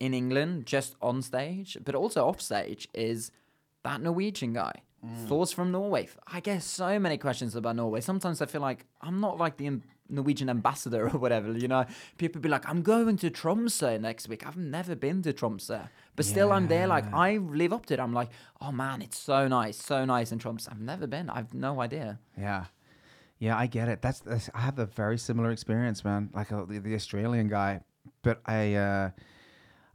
in England just on stage but also off stage is that Norwegian guy. Thoughts from Norway. I get so many questions about Norway. Sometimes I feel like I'm not like the Norwegian ambassador or whatever. You know, people be like, "I'm going to Tromsø next week." I've never been to Tromsø, but still, I'm there. Like, I live up to it. I'm like, "Oh man, it's so nice, so nice in Tromsø." I've never been. I've no idea. Yeah. Yeah, I get it. That's, that's I have a very similar experience, man. Like uh, the, the Australian guy, but I, uh,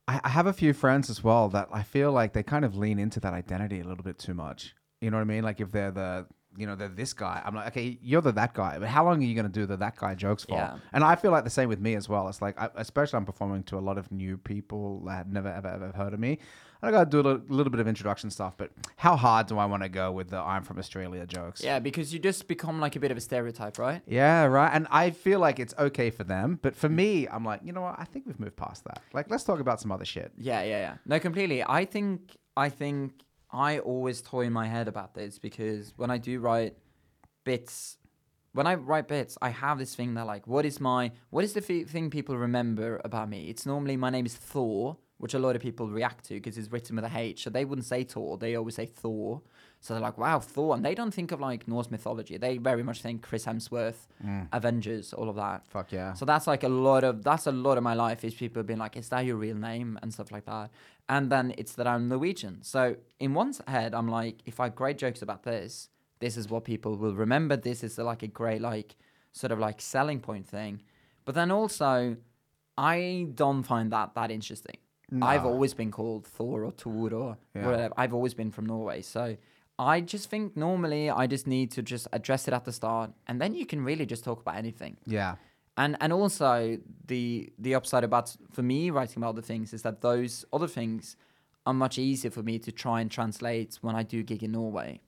I I have a few friends as well that I feel like they kind of lean into that identity a little bit too much. You know what I mean? Like if they're the you know they're this guy, I'm like, okay, you're the that guy, but how long are you going to do the that guy jokes for? Yeah. And I feel like the same with me as well. It's like, I, especially I'm performing to a lot of new people that had never ever ever heard of me. I got to do a little, little bit of introduction stuff, but how hard do I want to go with the I'm from Australia jokes? Yeah, because you just become like a bit of a stereotype, right? Yeah, right. And I feel like it's okay for them, but for mm. me, I'm like, you know what? I think we've moved past that. Like, let's talk about some other shit. Yeah, yeah, yeah. No, completely. I think I think I always toy in my head about this because when I do write bits, when I write bits, I have this thing that like, what is my, what is the f- thing people remember about me? It's normally my name is Thor, which a lot of people react to because it's written with a H. So they wouldn't say Thor, they always say Thor. So they're like, wow, Thor, and they don't think of like Norse mythology. They very much think Chris Hemsworth, mm. Avengers, all of that. Fuck yeah. So that's like a lot of that's a lot of my life is people being like, is that your real name and stuff like that. And then it's that I'm Norwegian. So in one head, I'm like, if I great jokes about this, this is what people will remember. This is like a great like sort of like selling point thing. But then also, I don't find that that interesting. I've always been called Thor or Thor or Yeah. whatever. I've always been from Norway, so. I just think normally I just need to just address it at the start, and then you can really just talk about anything yeah. and and also the the upside about for me writing about other things is that those other things are much easier for me to try and translate when I do gig in Norway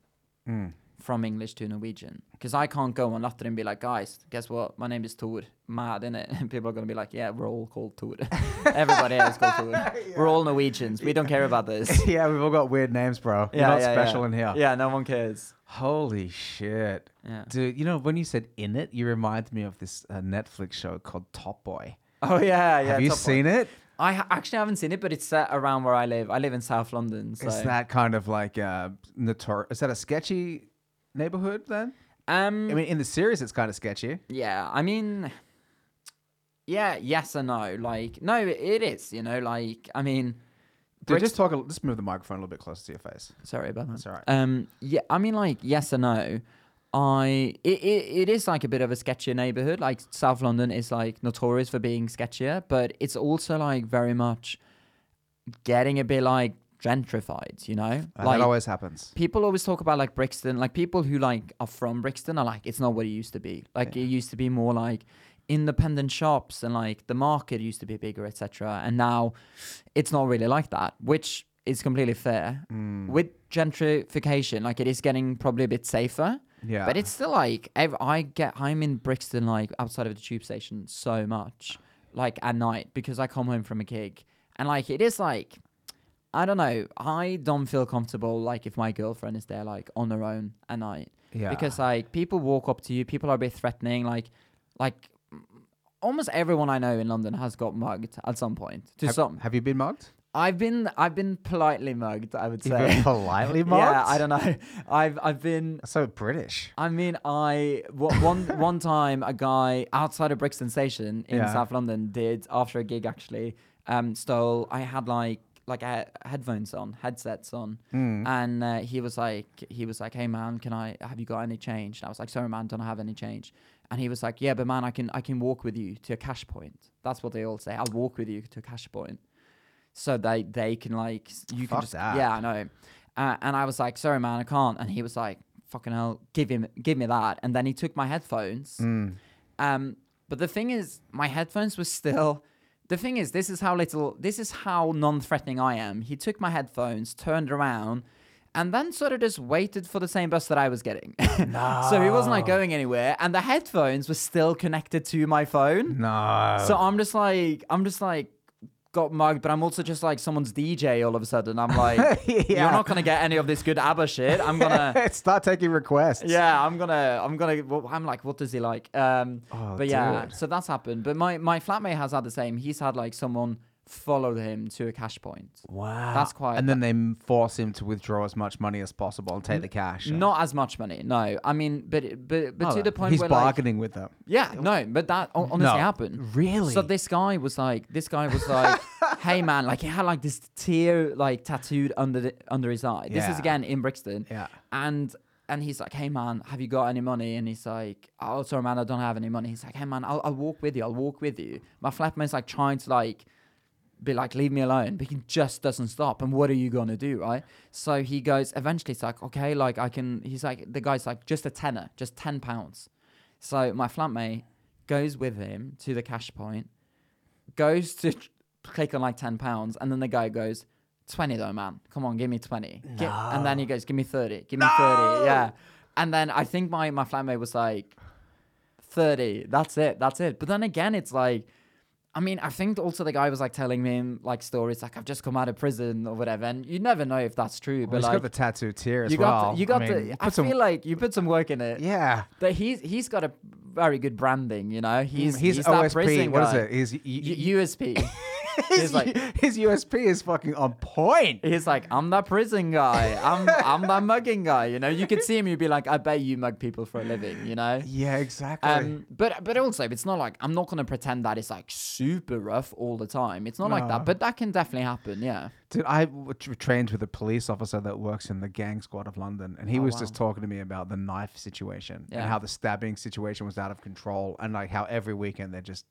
Mm. From English to Norwegian. Because I can't go on Latter and be like guys guess what? My name is Tor mad in it and people are gonna be like yeah we're all called Tor everybody else is called Tor we're all Norwegians. We don't care about this. Yeah, we've all got weird names, bro. We're not special in here. yeah no one cares. Holy shit. yeah. Dude, you know, when you said in it, you remind me of this uh, Netflix show called Top Boy. oh yeah yeah Have you top seen one. it? I ha- actually haven't seen it but it's set around where I live. I live in South London so Is that kind of like uh, notor- Is that a sketchy neighborhood then? um I mean, in the series, it's kind of sketchy. Yeah, I mean, yeah, yes and no. Like, no, it is. You know, like, I mean, Dude, just talk. A, just move the microphone a little bit closer to your face. sorry about that. That's all right. Um, yeah, I mean, like, yes and no. I it, it, it is like a bit of a sketchier neighborhood. Like South London is like notorious for being sketchier, but it's also like very much getting a bit like gentrified. You know, Uh, like that always happens. people always talk about like Brixton, like people who like are from Brixton are like, it's not what it used to be. Like Yeah. it used to be more like independent shops and like the market used to be bigger, etc. And now it's not really like that, which is completely fair. Mm. With gentrification, like it is getting probably a bit safer, Yeah. but it's still like ev- I get I'm in Brixton like outside of the tube station so much, like at night because I come home from a gig and like it is like I don't know. I don't feel comfortable like if my girlfriend is there like on her own at night yeah. because like people walk up to you, people are a bit threatening. Like, like almost everyone I know in London has got mugged at some point. To have, some, have you been mugged? I've been I've been politely mugged. I would You've say. been politely mugged. yeah, I don't know. I've I've been. That's so British. I mean, I one one time a guy outside of Brixton Station in Yeah. South London did after a gig actually um stole. I had like like a headphones on, headsets on, Mm. and uh, he was like, he was like, "Hey man, can I have you got any change?" And I was like, "Sorry man, don't I have any change." And he was like, "Yeah, but man, I can I can walk with you to a cash point. That's what they all say. I'll walk with you to a cash point, so they they can like you can just that. yeah I know." Uh, and I was like, "Sorry, man, I can't." And he was like, "Fucking hell, give him give me that." And then he took my headphones. Mm. Um, but the thing is, my headphones were still. The thing is, this is how little, this is how non-threatening I am. He took my headphones, turned around, and then sort of just waited for the same bus that I was getting. so he wasn't like going anywhere, and the headphones were still connected to my phone. No. So I'm just like, I'm just like, got mugged, but I'm also just like someone's DJ all of a sudden. I'm like, you're not gonna get any of this good ABBA shit. I'm gonna. start taking requests. Yeah, I'm gonna, I'm gonna. Well, I'm like, what does he like? Um, Oh, but yeah, dude. so that's happened. But my my flatmate has had the same. He's had like someone follow him to a cash point. Wow. That's quite- And then they force him to withdraw as much money as possible and take the cash. Not as much money, no. I mean, but but but Oh, to the point he's where like, bargaining with them. yeah, no, but that hon- honestly No. happened. Really? So this guy was like, this guy was like, hey man, like he had like this tear like tattooed under the, under his eye. This is Yeah. again in Brixton. Yeah. And and he's like, hey man, have you got any money? And he's like, oh sorry man, I don't have any money. He's like, hey man, I'll, I'll walk with you. I'll walk with you. My flatmate's like trying to like be like, leave me alone, but he just doesn't stop. And what are you gonna do, right? So he goes. Eventually, it's like, okay, like I can. He's like, the guy's like, just a tenner, just ten pounds. So my flatmate goes with him to the cash point, goes to click on like ten pounds, and then the guy goes, twenty though, man. Come on, give me twenty. Gi- and then he goes, give me thirty. Give me thirty. Yeah. And then I think my my flatmate was like, thirty. That's it. That's it. But then again, it's like. I mean, I think also the guy was like telling me like stories like I've just come out of prison or whatever, and you never know if that's true. Well, but he's like got the tattoo tear as you well. got the, you got I mean, the. I some- feel like you put some work in it. Yeah. That he's he's got a very good branding. You know, mm, he's He's, he's, that OSP. What is guy. it? He's, U- USP. his, he's like- his USP is fucking on point. He's like, I'm that prison guy. I'm I'm that mugging guy. You know, you could see him. You'd be like, I bet you mug people for a living. You know. Yeah, exactly. Um, but but also, it's not like I'm not gonna pretend that it's like super rough all the time. It's not like that, but that can definitely happen. Yeah. Dude, I w- trained with a police officer that works in the gang squad of London, and he Oh, was wow. just talking to me about the knife situation Yeah. and how the stabbing situation was out of control, and like how every weekend they're just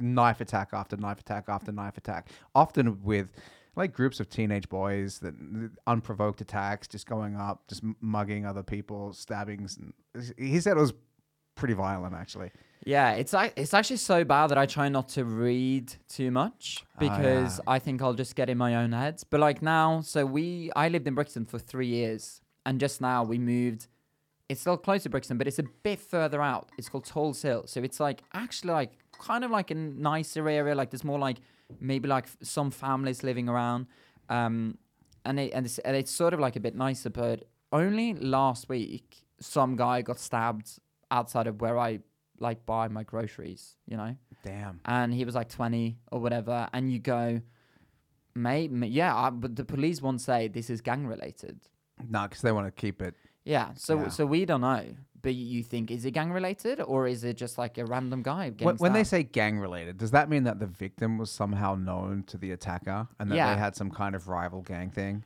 knife attack after knife attack after knife attack, often with like groups of teenage boys that unprovoked attacks, just going up, just mugging other people, stabbings. He said it was pretty violent, actually. Yeah, it's ac- it's actually so bad that I try not to read too much Oh, yeah. because I think I'll just get in my own head. But like now, so we I lived in Brixton for three years, and just now we moved. It's still close to Brixton, but it's a bit further out. It's called Tulse Hill, so it's like actually like kind of like a nicer area. Like there's more like maybe like some families living around, um, and it and it's, and it's sort of like a bit nicer. But only last week, some guy got stabbed outside of where I like buy my groceries, you know, Damn. and he was like 20 or whatever, and you go, mate, yeah, I, but the police won't say this is gang related. No, because they want to keep it. Yeah, so Yeah. so we don't know, but you think is it gang related or is it just like a random guy? Getting When, when they say gang related, does that mean that the victim was somehow known to the attacker and that Yeah. they had some kind of rival gang thing?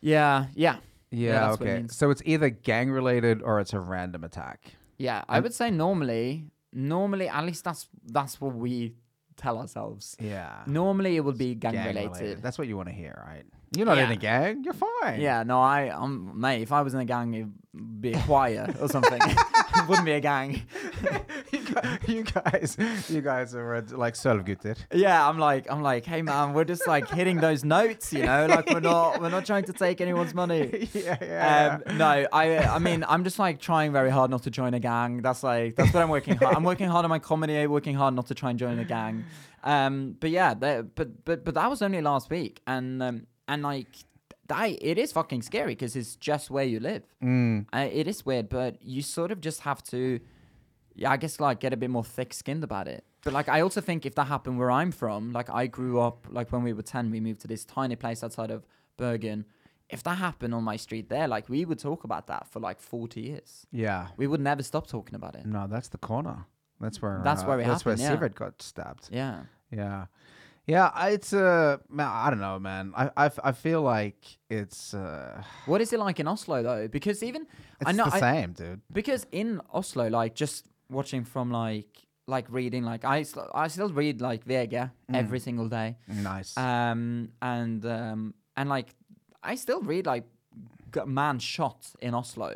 yeah, yeah, Yeah, that's what it okay. means. So it's either gang related or it's a random attack. yeah. I would say normally, normally at least that's that's what we tell ourselves. Yeah. Normally it would be gang, related. That's what you want to hear, right? You're not in a gang. You're fine. Yeah, no, I, um, mate. If I was in a gang, it'd be a choir or something. it wouldn't be a gang. you, guys, you guys, you guys are uh, like sølvgutter. Yeah, I'm like, I'm like, hey man, we're just like hitting those notes, you know, like we're not, we're not trying to take anyone's money. yeah, yeah. Um, no, I, I mean, I'm just like trying very hard not to join a gang. That's like, that's what I'm working hard. I'm working hard on my comedy. Working hard not to try and join a gang. Um, but yeah, that, but but but that was only last week, and um, and like, that it is fucking scary because it's just where you live. Mm. Uh, it is weird, but you sort of just have to, yeah, I guess like get a bit more thick-skinned about it. But like, I also think if that happened where I'm from, like I grew up, like when we were ten, we moved to this tiny place outside of Bergen. If that happened on my street there, like we would talk about that for like forty years. Yeah. We would never stop talking about it. No, that's the corner. That's where. That's uh, where it That's where happened, yeah. Sivert got stabbed. Yeah, Yeah. Yeah, it's uh, man, I don't know, man. I, I, I feel like it's uh, what is it like in Oslo though? Because even it's I know the I, same, dude. because in Oslo, like just watching from like like reading like I I still read like VG every single day. Nice. Um and um and like I still read like g- man shot in Oslo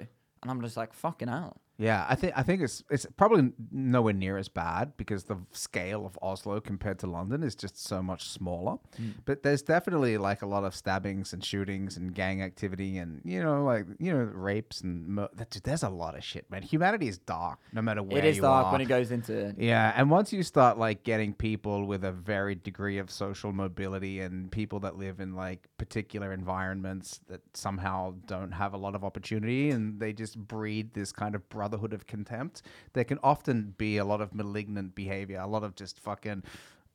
and I'm just like fucking hell. Yeah, I think I think it's it's probably nowhere near as bad because the scale of Oslo compared to London is just so much smaller. Mm. But there's definitely like a lot of stabbings and shootings and gang activity and you know like you know rapes and dude, there's a lot of shit, man. Humanity is dark no matter where it is dark are. when it goes into. Yeah, and once you start like getting people with a varied degree of social mobility and people that live in like particular environments that somehow don't have a lot of opportunity and they just breed this kind of brotherhood of contempt, there can often be a lot of malignant behavior, a lot of just fucking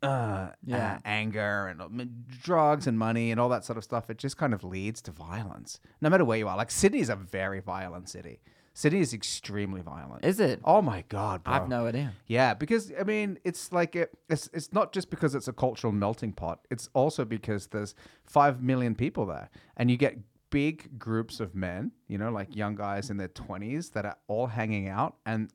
uh, Yeah. uh, anger and uh, drugs and money and all that sort of stuff. It just kind of leads to violence, no matter where you are. Like Sydney is a very violent city. Sydney is extremely violent. Is it? Oh my god, bro. I've no idea. Yeah, because I mean, it's like it, it's it's not just because it's a cultural melting pot. It's also because there's five million people there, and you get big groups of men, you know, like young guys in their twenties that are all hanging out, and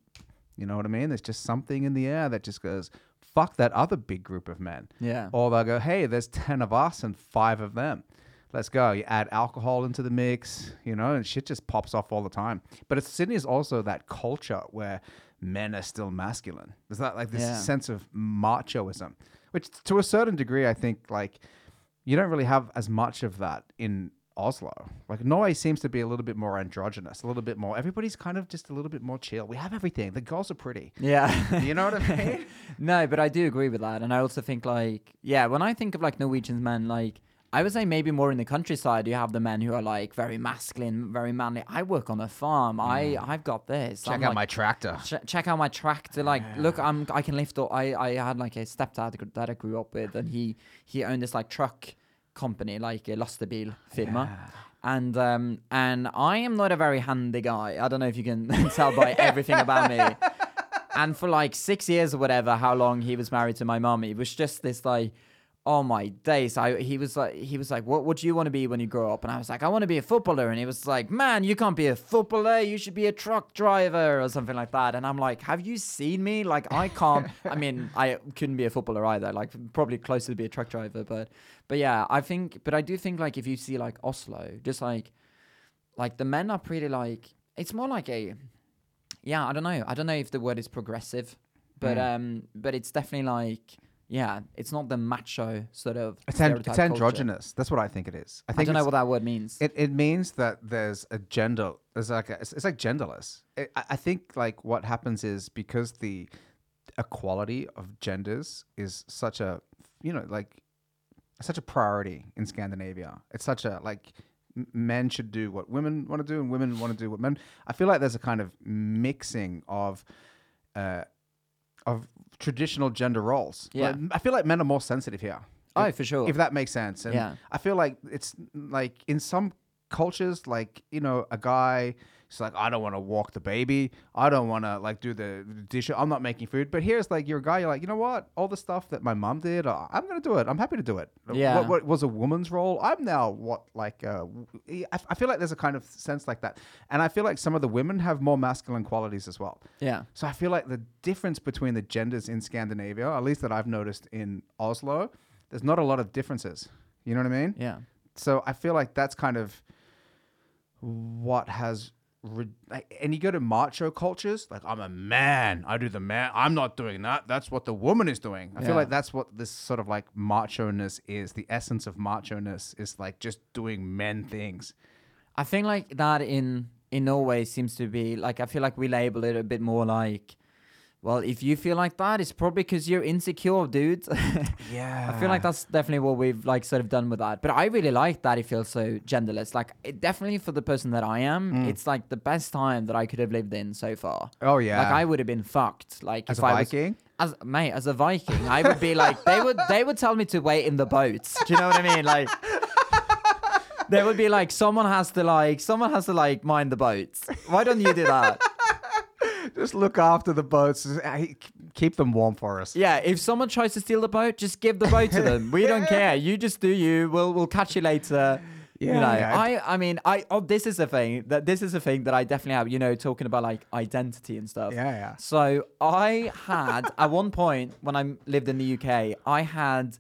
you know what I mean. There's just something in the air that just goes, "Fuck that other big group of men." Yeah. Or they'll go, "Hey, there's ten of us and five of them." Let's go. You add alcohol into the mix, you know, and shit just pops off all the time. But it's, Sydney is also that culture where men are still masculine. There's that like this Yeah. sense of machoism, which to a certain degree, I think like you don't really have as much of that in Oslo. Like Norway seems to be a little bit more androgynous, a little bit more. Everybody's kind of just a little bit more chill. We have everything. The girls are pretty. Yeah. You know what I mean? no, but I do agree with that, and I also think like yeah, when I think of like Norwegian men, like I would say maybe more in the countryside, you have the men who are like very masculine, very manly. I work on a farm. I I've got this. Mm. Check I'm out like, my tractor. Ch- check out my tractor. Like, look, I'm I can lift up. I I had like a stepdad that I grew up with, and he he owned this like truck company, like a lastebil firma. And um and I am not a very handy guy. I don't know if you can tell by everything about me. And for like six years or whatever, how long he was married to my mum, it was just this like, oh my days. I he was like he was like, what what do you want to be when you grow up? And I was like, I want to be a footballer. And he was like, man, you can't be a footballer. You should be a truck driver or something like that. And I'm like, have you seen me? Like I can't. I mean, I couldn't be a footballer either. Like probably closer to be a truck driver. But but yeah, I think. But I do think like if you see like Oslo, just like like the men are pretty like it's more like a yeah i don't know i don't know if the word is progressive but Mm. um but it's definitely like yeah it's not the macho sort of It's, an, it's culture. androgynous. That's what I think it is. I i don't know what that word means It, it means that there's a gender. There's like a, it's, it's like genderless. It, I I think like what happens is because the equality of genders is such a you know like such a priority in Scandinavia. It's such a like men should do what women want to do and women want to do what men. I feel like there's a kind of mixing of. Uh, of traditional gender roles. Yeah. Like, I feel like men are more sensitive here. oh If- for sure if that makes sense. And Yeah. I feel like it's like in some cultures, like, you know, a guy is like, I don't want to walk the baby. I don't want to like do the, dish. I'm not making food. But here's like, you're a guy, you're like, you know what? All the stuff that my mom did, uh, I'm going to do it. I'm happy to do it. Yeah. What, what was a woman's role? I'm now what, like, uh, I feel like there's a kind of sense like that. And I feel like some of the women have more masculine qualities as well. yeah So I feel like the difference between the genders in Scandinavia, at least that I've noticed in Oslo, there's not a lot of differences. You know what I mean? yeah So I feel like that's kind of what has. Like, and you go to macho cultures, like I'm a man, I do the man. I'm not doing that. That's what the woman is doing. I Yeah. feel like that's what this sort of like macho ness is. The essence of macho ness is like just doing men things. i think like that in in norway seems to be like i feel like we label it a bit more like well if you feel like that it's probably because you're insecure dude Yeah, I feel like that's definitely what we've like sort of done with that. But I really like that it feels so genderless. Like it definitely for the person that I am, Mm. it's like the best time that I could have lived in so far. Oh yeah, Like I would have been fucked. Like as if a I was Viking. as mate, as a Viking, I would be like they would they would tell me to wait in the boats. Do you know what I mean? Like there would be like someone has to like someone has to like mind the boats. Why don't you do that? Just look after the boats. Keep them warm for us. Yeah, if someone tries to steal the boat, just give the boat to them. We don't care. You just do you. We'll we'll catch you later. Yeah, you know, yeah. I I mean, I oh, this is a thing that this is a thing that I definitely have. You know, talking about like identity and stuff. Yeah, yeah. So I had at one point when I lived in the UK, I had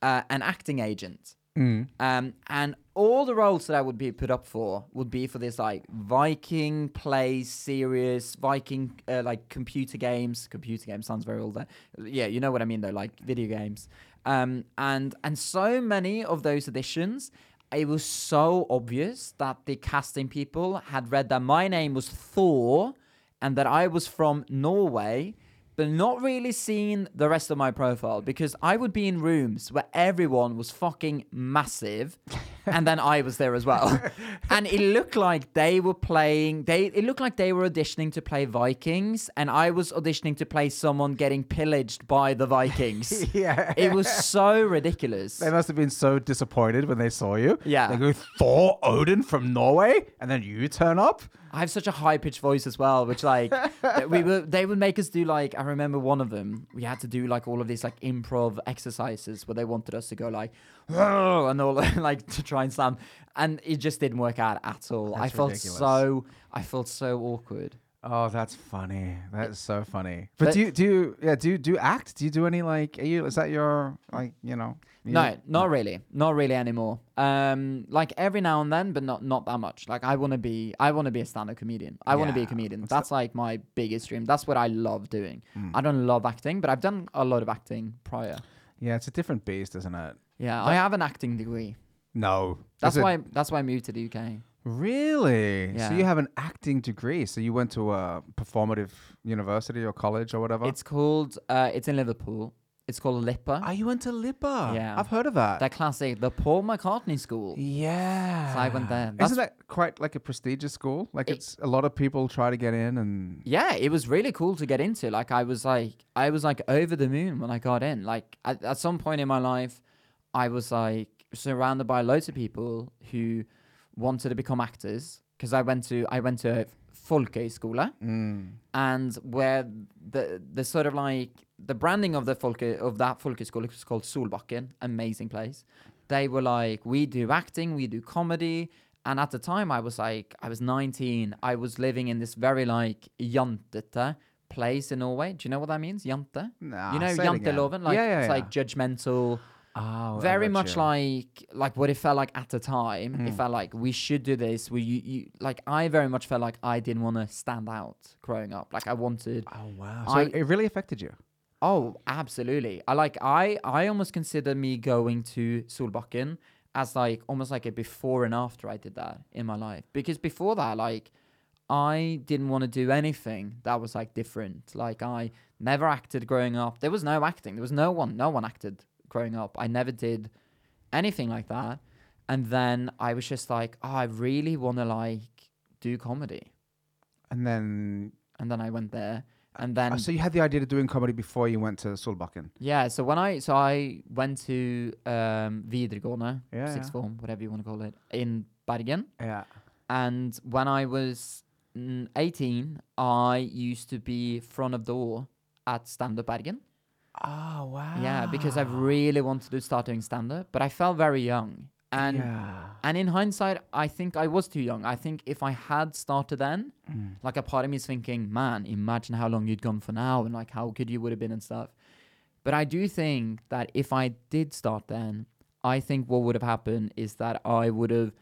uh, an acting agent, Mm. um, and all the roles that I would be put up for would be for this like Viking plays series, Viking uh, like computer games. Computer games sounds very old. There. Yeah, you know what I mean though, like video games. Um, and and so many of those editions, it was so obvious that the casting people had read that my name was Thor and that I was from Norway, but not really seen the rest of my profile because I would be in rooms where everyone was fucking massive, and then I was there as well, and it looked like they were playing. They it looked like they were auditioning to play Vikings, and I was auditioning to play someone getting pillaged by the Vikings. Yeah. It was so ridiculous. They must have been so disappointed when they saw you. Yeah. They go, Thor Odin from Norway? And then you turn up? I have such a high pitched voice as well, which like we were they would make us do like I remember one of them we had to do like all of these like improv exercises where they wanted us to go like and all like to try and sound and it just didn't work out at all. I felt ridiculous. so I felt so awkward. Oh, that's funny. That's so funny. But, But- do you do you yeah, do you do you act? Do you do any like are you is that your like, you know? you- No, not really, not really anymore. Um, like every now and then, but not not that much. Like I want to be, I want to be a stand-up comedian. I want to be a Yeah, comedian. that's like my biggest dream. That's what I love doing. Mm. I don't love acting, but I've done a lot of acting prior. Yeah, it's a different beast, isn't it? Yeah, I have an acting degree. No. That's Is it- why. That's why I moved to the UK. Really? So you have an acting degree. So you went to a performative university or college or whatever? It's called. Uh, it's in Liverpool. It's called LIPA. Oh, you went to LIPA. Yeah. I've heard of that. that classic, the Paul McCartney School. yeah. So I went there. That's- Isn't that quite like a prestigious school? Like It- it's a lot of people try to get in and Yeah, it was really cool to get into. Like I was like I was like over the moon when I got in. Like at, at some point in my life, I was like surrounded by loads of people who wanted to become actors because I went to I went to Folkehøyskole mm, and where the the sort of like the branding of the folke of that folkeskole was called Solbakken, amazing place. They were like, we do acting, we do comedy, and at the time I was like, I was 19, I was living in this very like jantete place in Norway. Do you know what that means? Jante. Nah, you know janteloven, like yeah, yeah, it's yeah. like judgmental oh, very much you. like like what it felt like at the time. It Mm. felt like we should do this. We you, you like I very much felt like I didn't want to stand out growing up. Like I wanted. Oh wow! So I- it really affected you. Oh, absolutely. I like I I almost consider me going to Solbakken as like almost like a before and after I did that in my life because before that like I didn't want to do anything that was like different. Like I never acted growing up. There was no acting. There was no one. No one acted growing up. I never did anything like that. And then I was just like, oh, I really want to like do comedy. And then, And then I went there. And then oh, so you had the idea of doing comedy before you went to Solbakken. Yeah, so when I so I went to um videregående, Yeah, sixth yeah. form, whatever you want to call it, in Bergen. Yeah. And when I was mm, 18, I used to be front of door at Stand Up Bergen. Oh wow. Yeah, because I really wanted to start doing stand up, but I felt very young. And yeah. and in hindsight, I think I was too young. I think if I had started then, Mm. like a part of me is thinking, man, imagine how long you'd gone for now and like how good you would have been and stuff. But I do think that if I did start then, I think what would have happened is that I would have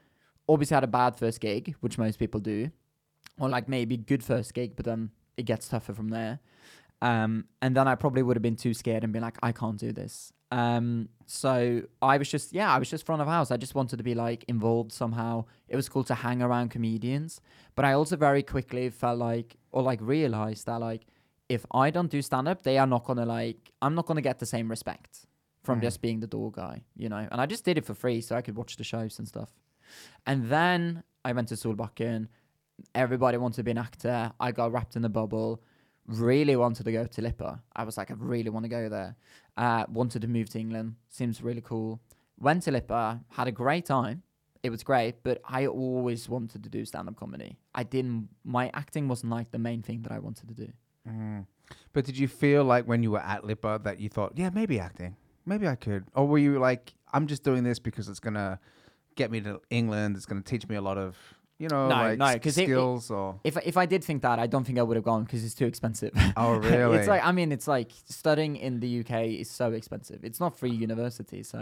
obviously had a bad first gig, which most people do, or like maybe good first gig, but then it gets tougher from there. Um, and then I probably would have been too scared and been like, I can't do this. Um, so I was just, yeah, I was just front of house. I just wanted to be like involved somehow. It was cool to hang around comedians, but I also very quickly felt like, or like realized that like, if I don't do stand up, they are not gonna like, I'm not gonna get the same respect from Mm. just being the door guy, you know. And I just did it for free so I could watch the shows and stuff. And then I went to Solbakken. Everybody wanted to be an actor. I got wrapped in the bubble. Really wanted to go to LIPA. I was like, I really want to go there. Uh, wanted to move to England. Seems really cool. Went to LIPA. Had a great time. It was great, but I always wanted to do stand up comedy. I didn't, my acting wasn't like the main thing that I wanted to do. Mm. But did you feel like when you were at LIPA that you thought, yeah, maybe acting, maybe I could, or were you like, I'm just doing this because it's gonna get me to England. It's going to teach me a lot of you know No, like no, s- 'cause it- it- skills or If if I did think that, I don't think I would have gone because it's too expensive. oh really? it's like I mean, it's like studying in the UK is so expensive. It's not free university, so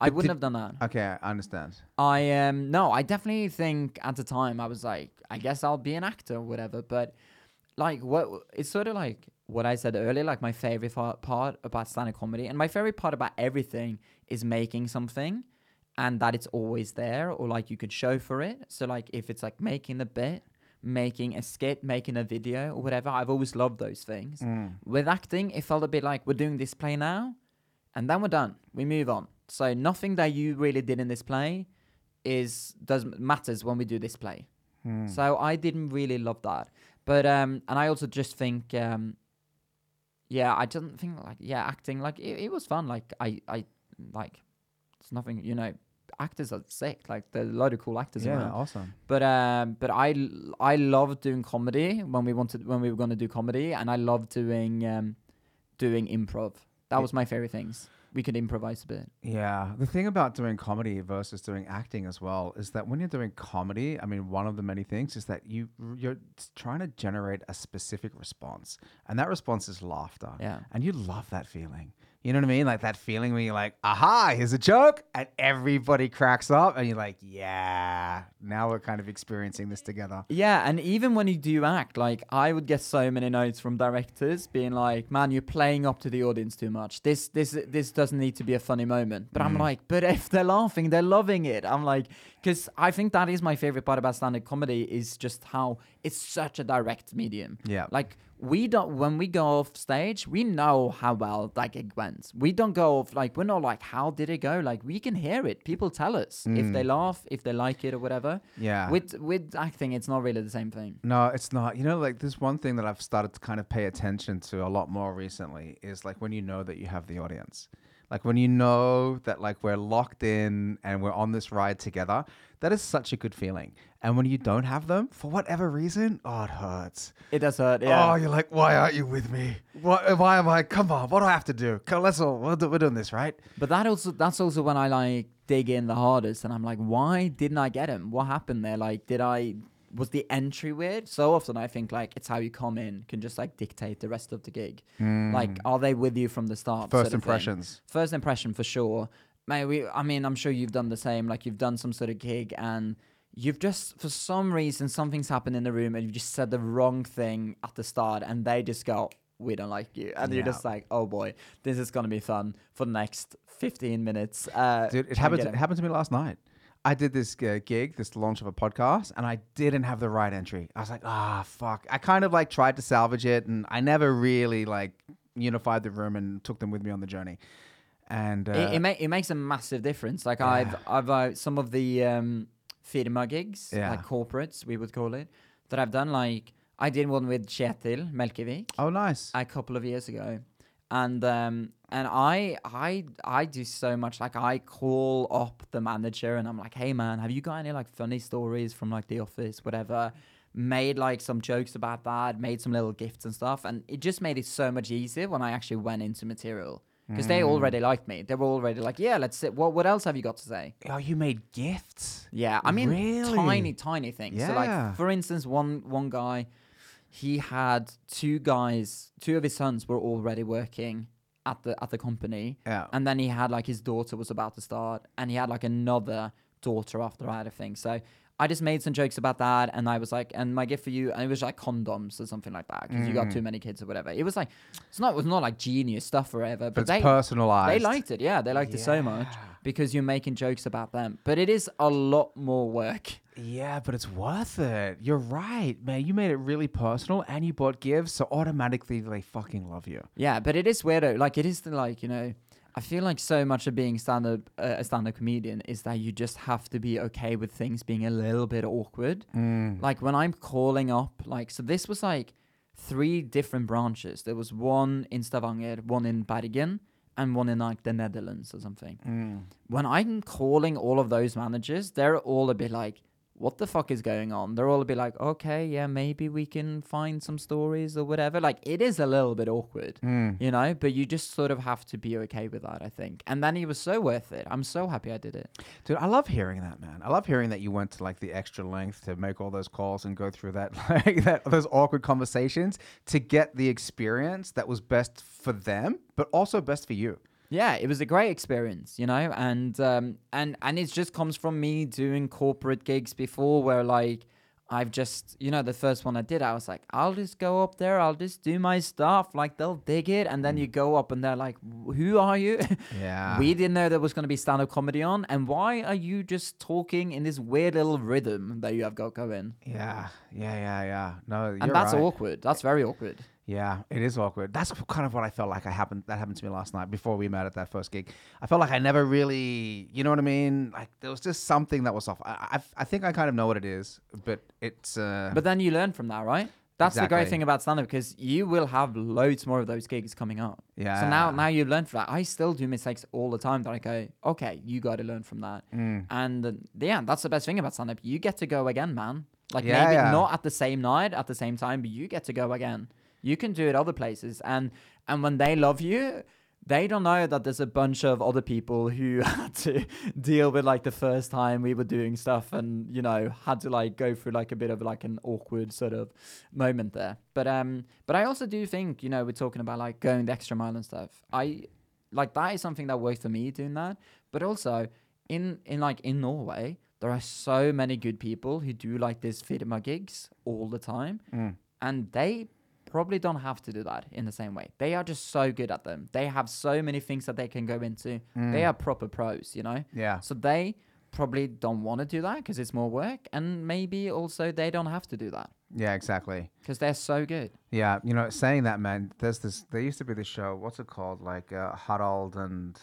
I wouldn't did- have done that. okay, I understand. I um no, I definitely think at the time I was like, I guess I'll be an actor or whatever. But like what it's sort of like what I said earlier, like my favorite part about stand-up comedy and my favorite part about everything is making something and that it's always there or like you could show for it. So like if it's like making a bit, making a skit, making a video or whatever, I've always loved those things. Mm. With acting, it felt a bit like we're doing this play now, and then we're done. We move on. So nothing that you really did in this play is does matters when we do this play. Mm. So I didn't really love that. But um, and I also just think um, yeah, I didn't think like yeah, acting like it, it was fun. Like I I like it's nothing you know. Actors are sick. Like there's a lot of cool actors Yeah, around. awesome. But um, but I I loved doing comedy when we wanted when we were going to do comedy, and I loved doing um, doing improv. That Yeah. was my favorite things. We could improvise a bit. Yeah, the thing about doing comedy versus doing acting as well is that when you're doing comedy, I mean, one of the many things is that you you're trying to generate a specific response, and that response is laughter. Yeah. and you love that feeling. You know what I mean? Like that feeling when you're like, "Aha, here's a joke," and everybody cracks up, and you're like, "Yeah, now we're kind of experiencing this together." Yeah, and even when you do act, like I would get so many notes from directors being like, "Man, you're playing up to the audience too much. This this this doesn't need to be a funny moment." But I'm Mm. like, "But if they're laughing, they're loving it." I'm like, because I think that is my favorite part about stand-up comedy is just how it's such a direct medium. Yeah. Like we don't when we go off stage, we know how well that gig went. We don't go off like we're not like how did it go? Like we can hear it. People tell us if they hmm. laugh, if they like it or whatever. Yeah. With with acting, it's not really the same thing. No, it's not. You know, like there's one thing that I've started to kind of pay attention to a lot more recently is like when you know that you have the audience. Like when you know that like we're locked in and we're on this ride together, that is such a good feeling. And when you don't have them, for whatever reason, oh, it hurts. It does hurt. Yeah. Oh, you're like, why aren't you with me? What? Why am I? Come on, what do I have to do? Come, let's all. We're, do- we're doing this, right? But that also that's also when I like dig in the hardest, and I'm like, why didn't I get him? What happened there? Like, did I was the entry weird? So often I think like it's how you come in can just like dictate the rest of the gig. Like, are they with you from the start? First sort of thing? impressions. First impression for sure. Mate, we, I mean, I'm sure you've done the same. Like, you've done some sort of gig and you've just, for some reason, something's happened in the room and you've just said the wrong thing at the start and they just go, we don't like you. And you're just like, oh boy, this is going to be fun for the next 15 minutes. Uh, Dude, it happened. get To, him. it happened to me last night. I did this uh, gig, this launch of a podcast, and I didn't have the right entry. I was like, ah, fuck. I kind of like tried to salvage it, and I never really like unified the room and took them with me on the journey. And uh, it, it, ma- it makes a massive difference. Like. I've I've uh, some of the um, firma gigs, Yeah. like corporates, we would call it, that I've done. Like I did one with Kjetil Melkevik oh, nice. a couple of years ago, and um, and I I I do so much. Like I call up the manager and I'm like, hey man, have you got any like funny stories from like the office, whatever? Made like some jokes about that, made some little gifts and stuff, and it just made it so much easier when I actually went into material because they already liked me. They were already like, yeah, let's sit. What what else have you got to say? oh, you made gifts. Yeah, I mean, Really? tiny, tiny things. So, Yeah. like, for instance, one one guy, he had two guys, two of his sons were already working at the at the company, Yeah. and then he had like his daughter was about to start, and he had like another daughter after that, I think. So. I just made some jokes about that, and I was like, "And my gift for you," and it was like condoms or something like that, because you got Mm. too many kids or whatever. It was like, it's not, it was not like genius stuff or whatever, but but it's they, personalized. they liked it. Yeah, they liked it so much because you're making jokes about them. But it is a lot more work. Yeah, but it's worth it. You're right, man. You made it really personal, and you bought gifts, so automatically they fucking love you. Yeah, but it is weird. though. Like it is the, like you know, I feel like so much of being stand up uh, a stand up comedian is that you just have to be okay with things being a little bit awkward. Mm. Like when I'm calling up, like so this was like three different branches. There was one in Stavanger, one in Bergen, and one in like the Netherlands or something. Mm. when I'm calling all of those managers, they're all a bit like, what the fuck is going on? They're all be like, okay, yeah, maybe we can find some stories or whatever. Like it is a little bit awkward, Mm. you know, but you just sort of have to be okay with that, I think. And then he was so worth it. I'm so happy I did it. Dude, I love hearing that, man. I love hearing that you went to like the extra length to make all those calls and go through that, like that, those awkward conversations to get the experience that was best for them, but also best for you. Yeah, it was a great experience, you know, and um, and and it just comes from me doing corporate gigs before, where like I've just, you know, the first one I did, I was like, I'll just go up there, I'll just do my stuff, like they'll dig it, and then you go up and they're like, who are you? Yeah. we didn't know there was going to be stand up comedy on, and why are you just talking in this weird little rhythm that you have got going? Yeah, yeah, yeah, yeah. No, And that's right. awkward. That's very awkward. Yeah, it is awkward. That's kind of what I felt like I happened. That happened to me last night before we met at that first gig. I felt like I never really, you know what I mean? Like there was just something that was off. I, I, I think I kind of know what it is, but it's. Uh, But then you learn from that, right? That's the great thing about stand up because you will have loads more of those gigs coming up. yeah. So now, now you've learned from that. I still do mistakes all the time that I go, okay, you got to learn from that. Mm. And uh, yeah, that's the best thing about stand up. You get to go again, man. Like Yeah, maybe yeah. not at the same night, at the same time, but you get to go again. You can do it other places. And and when they love you, they don't know that there's a bunch of other people who had to deal with like the first time we were doing stuff and you know had to like go through like a bit of like an awkward sort of moment there but um but i also do think you know we're talking about like going the extra mile and stuff i like that is something that worked for me doing that but also in in like in norway there are so many good people who do like this firma gigs all the time Mm. and they probably don't have to do that in the same way. They are just so good at them. They have so many things that they can go into. They are proper pros, you know? Yeah. So they probably don't want to do that because it's more work. And maybe also they don't have to do that Yeah. Exactly. because they're so good. Yeah. You know, saying that, man. There's this. There used to be this show. What's it called? Like uh, Harold and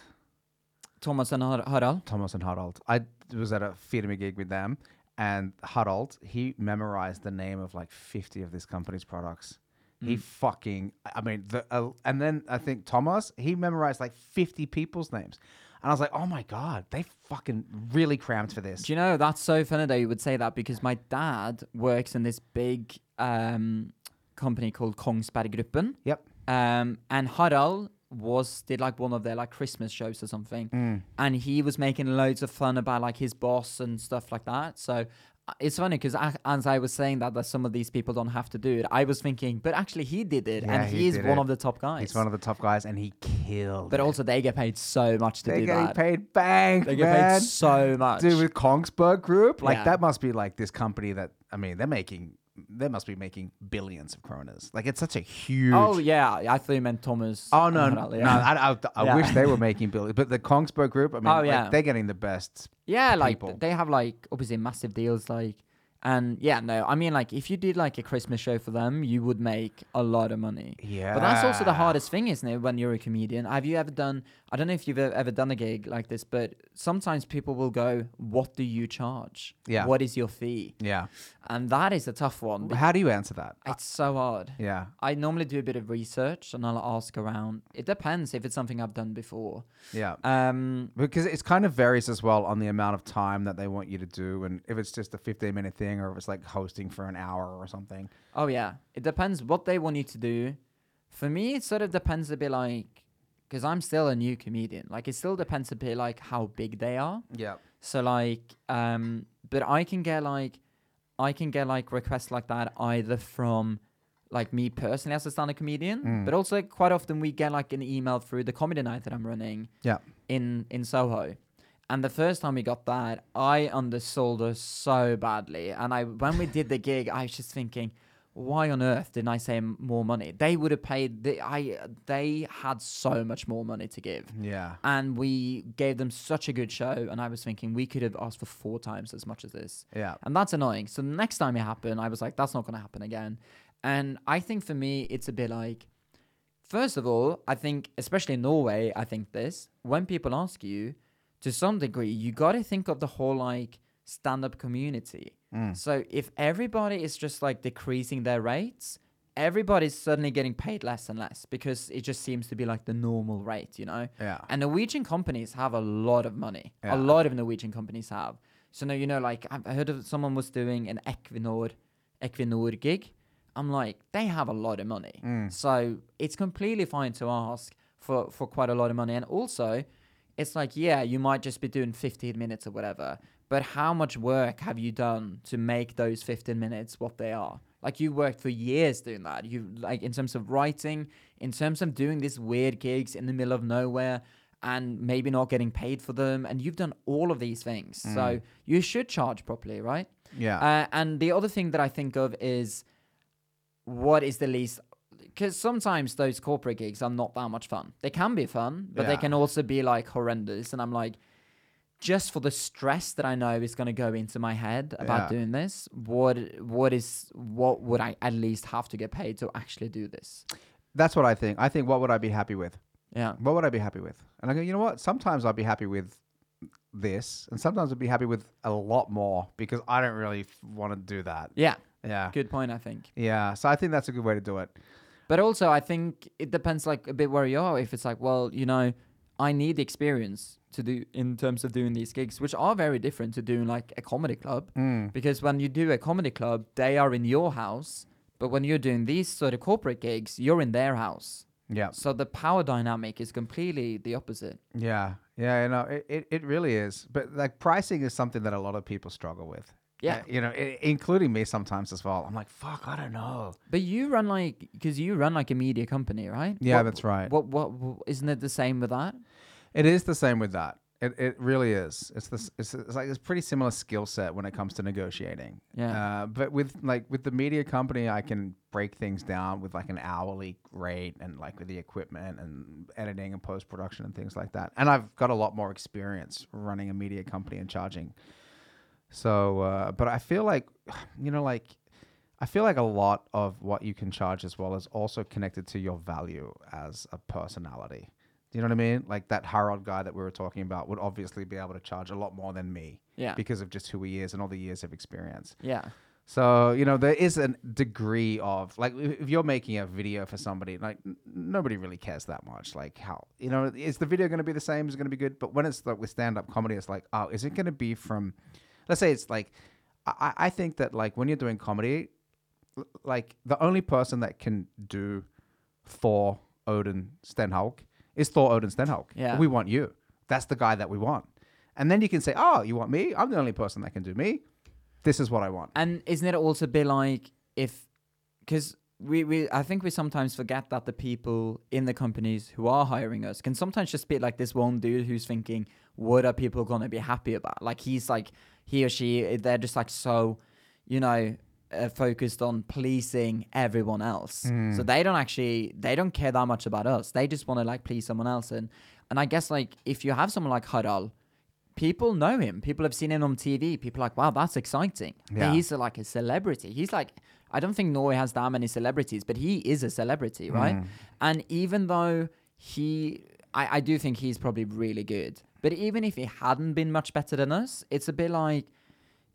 Thomas and Harald. Thomas and Harald. I was at a Firma gig with them, and Harold he memorized the name of like fifty of this company's products. He fucking, I mean, the uh, and then I think Thomas he memorized like fifty people's names, and I was like, oh my god, they fucking really crammed for this. Do you know that's so funny that you would say that because my dad works in this big um, company called Kongsberg Gruppen. Yep. Um, and Harald was did like one of their like Christmas shows or something, Mm. and he was making loads of fun about like his boss and stuff like that. So it's funny because as I was saying that that some of these people don't have to do it, I was thinking, but actually he did it, Yeah, and he he's did one it. of the top guys. He's one of the top guys, and he killed. but it. also they get paid so much to they do that. paid bank, they get man. paid so much. Dude, with Kongsberg Group, like Yeah. that must be like this company that I mean, they're making, they must be making billions of kronas. Like it's such a oh, huge. oh yeah, I thought you meant Thomas. Oh no, no, no! I, I, I Yeah. wish they were making billions, but the Kongsberg Group, I mean, Oh, like, they're getting the best. Yeah, like people. they have like obviously massive deals, like and yeah, no, I mean like if you did like a Christmas show for them, you would make a lot of money. Yeah, But that's also the hardest thing, isn't it? When you're a comedian, have you ever done? I don't know if you've ever done a gig like this, but sometimes people will go, "What do you charge? Yeah. What is your fee?" Yeah. And that is a tough one. How do you answer that? It's so hard. yeah. I normally do a bit of research and I'll ask around. It depends if it's something I've done before. Yeah. Um, Because it's kind of varies as well on the amount of time that they want you to do, and if it's just a 15 minute thing or if it's like hosting for an hour or something. Oh yeah, it depends what they want you to do. For me, it sort of depends a bit like, because I'm still a new comedian. Like it still depends a bit like how big they are. Yeah. So like, um, but I can get like, I can get like requests like that either from like me personally as a stand-up comedian, Mm. but also quite often we get like an email through the comedy night that I'm running Yeah. in in Soho. And the first time we got that, I undersold us so badly. And I when we did the gig, I was just thinking, why on earth didn't I say more money? They would have paid. The, I they had so much more money to give, Yeah. and we gave them such a good show. And I was thinking we could have asked for four times as much as this, Yeah. and that's annoying. So the next time it happened, I was like, that's not going to happen again. And I think for me, it's a bit like, first of all, I think, especially in Norway, I think this, when people ask you, to some degree, you got to think of the whole like stand up community. Mm. So if everybody is just like decreasing their rates, everybody's suddenly getting paid less and less because it just seems to be like the normal rate, you know? Yeah. And Norwegian companies have a lot of money. Yeah. A lot of Norwegian companies have. So now you know, like I've heard of someone was doing an Equinor, Equinor gig. I'm like, they have a lot of money, Mm. so it's completely fine to ask for for quite a lot of money. And also, it's like, yeah, you might just be doing 15 minutes or whatever, but how much work have you done to make those 15 minutes what they are? Like you worked for years doing that. You like in terms of writing, in terms of doing these weird gigs in the middle of nowhere and maybe not getting paid for them and you've done all of these things. So you should charge properly, right? Yeah. Uh, and the other thing that I think of is what is the least because sometimes those corporate gigs are not that much fun. They can be fun, but they can also be like horrendous. And I'm like, just for the stress that I know is going to go into my head about Yeah. doing this, what what is what would I at least have to get paid to actually do this? That's what I think. I think what would I be happy with? Yeah, What would I be happy with? And I go, you know what? Sometimes I'd be happy with this, and sometimes I'd be happy with a lot more because I don't really want to do that. yeah, Yeah. good point. I think. Yeah. So I think that's a good way to do it. But also, I think it depends like a bit where you are. If it's like, well, you know, I need experience to do in terms of doing these gigs, which are very different to doing like a comedy club. Mm. Because when you do a comedy club, they are in your house. But when you're doing these sort of corporate gigs, you're in their house. Yeah. So the power dynamic is completely the opposite. Yeah. Yeah. You know, it, it, it really is. But like pricing is something that a lot of people struggle with. Yeah. Uh, you know, i- including me sometimes as well. I'm like, fuck, I don't know. But you run like because you run like a media company, right? Yeah, What- that's right. What, what what isn't it the same with that? It is the same with that. It, it really is. It's this. It's, it's like it's pretty similar skill set when it comes to negotiating. Yeah. Uh, but with like with the media company, I can break things down with like an hourly rate and like with the equipment and editing and post production and things like that. And I've got a lot more experience running a media company and charging. So, uh, but I feel like, you know, like I feel like a lot of what you can charge as well is also connected to your value as a personality. Do you know what I mean? Like that Harold guy that we were talking about would obviously be able to charge a lot more than me Yeah. because of just who he is and all the years of experience. Yeah. So, you know, there is a degree of like if you're making a video for somebody, like n- nobody really cares that much. Like how, you know, is the video going to be the same? Is it going to be good? But when it's like with stand up comedy, it's like, oh, is it going to be from, let's say it's like, I, I think that like when you're doing comedy, like the only person that can do Thor Odin Stenhaug is Thor Odin Stenhaug. Yeah. We want you. That's the guy that we want. And then you can say, oh, you want me? I'm the only person that can do me. This is what I want. And isn't it also a bit like if, because we, we, I think we sometimes forget that the people in the companies who are hiring us can sometimes just be like this one dude who's thinking, what are people going to be happy about? Like he's like, he or she, eh, they're just like so, you know, uh, focused on pleasing everyone else. So hmm. they don't actually, they don't care that much about us. They just want to like please someone else. And, and I guess like if you have someone like Haral, people know him. People have seen him on TV. People are like, wow, that's exciting. Yeah. He's a, like a celebrity. He's like, I don't think Norway has that many celebrities, but he is a celebrity, right? Hmm. And even though he, I, I do think he's probably really good. But even if it hadn't been much better than us, it's a bit like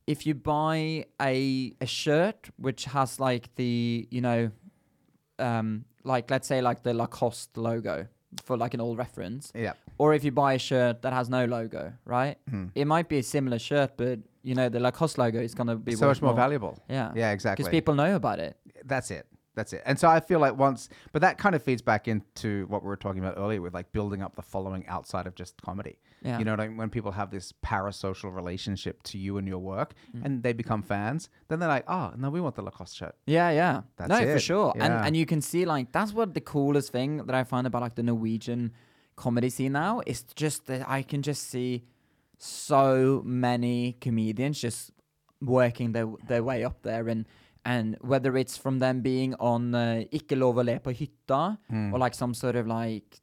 if you buy a a shirt which has like the you know, um, like let's say like the Lacoste logo for like an old reference, Yeah. or if you buy a shirt that has no logo, right? Hmm. It might be a similar shirt, but you know the Lacoste logo is gonna be so much more valuable. Yeah, Yeah, exactly. because people know about it. That's it. That's it. And so I feel like once, but that kind of feeds back into what we were talking about earlier with like building up the following outside of just comedy. Yeah. You know, like when people have this parasocial relationship to you and your work Mm. and they become fans, then they're like, oh, no, we want the Lacoste shirt. Yeah, yeah. That's no, for it. sure. And and you can see like that's what the coolest thing that I find about like the Norwegian comedy scene now is just that I can just see so many comedians just working their their way up there and and whether it's from them being on uh, Ikke lov å le på hytta Hmm. or like some sort of like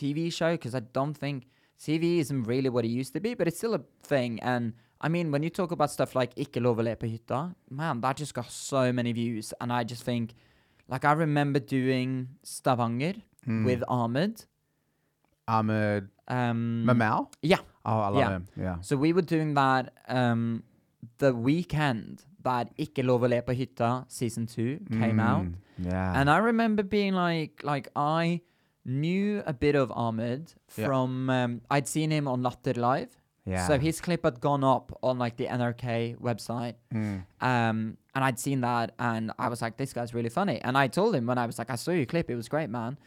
TV show because I don't think TV isn't really what it used to be, but it's still a thing. And I mean, when you talk about stuff like Ikke lov å le på hytta, man, that just got so many views. And I just think, like, I remember doing Stavanger Hmm. with Ahmed. Ahmed Um, Mamau. yeah. Oh, I love Yeah. him. Yeah. So we were doing that um, the weekend that Ikke lov å le på hytta season two came out. Mm, Yeah. And I remember being like, like I knew a bit of Ahmed Yeah. from um, I'd seen him on Latter Live Yeah. So his clip had gone up on like the NRK website. Mm. Um, and I'd seen that and I was like, this guy's really funny. And I told him when I was like, I saw your clip, it was great, man.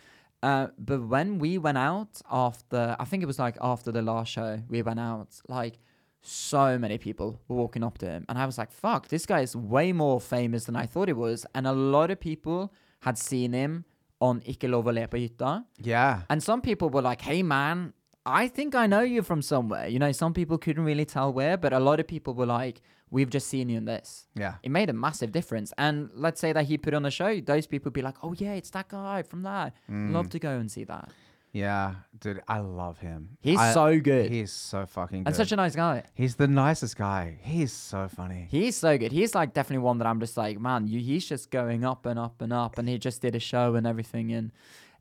Uh, but when we went out after, I think it was like after the last show, we went out, like so many people were walking up to him. And I was like, fuck, this guy is way more famous than I thought he was. And a lot of people had seen him on Ikke lov å le på hytta. Yeah. And some people were like, hey, man, I think I know you from somewhere. You know, some people couldn't really tell where, but a lot of people were like, we've just seen you in this. Yeah. It made a massive difference. And let's say that he put on a show, those people would be like, oh, yeah, it's that guy from that. Mm. Love to go and see that. Yeah. Dude, I love him. He's I- so good. He's so fucking good. and such a nice guy. He's the nicest guy. He's so funny. He's so good. He's like definitely one that I'm just like, man, you, he's just going up and up and up. And he just did a show and everything. And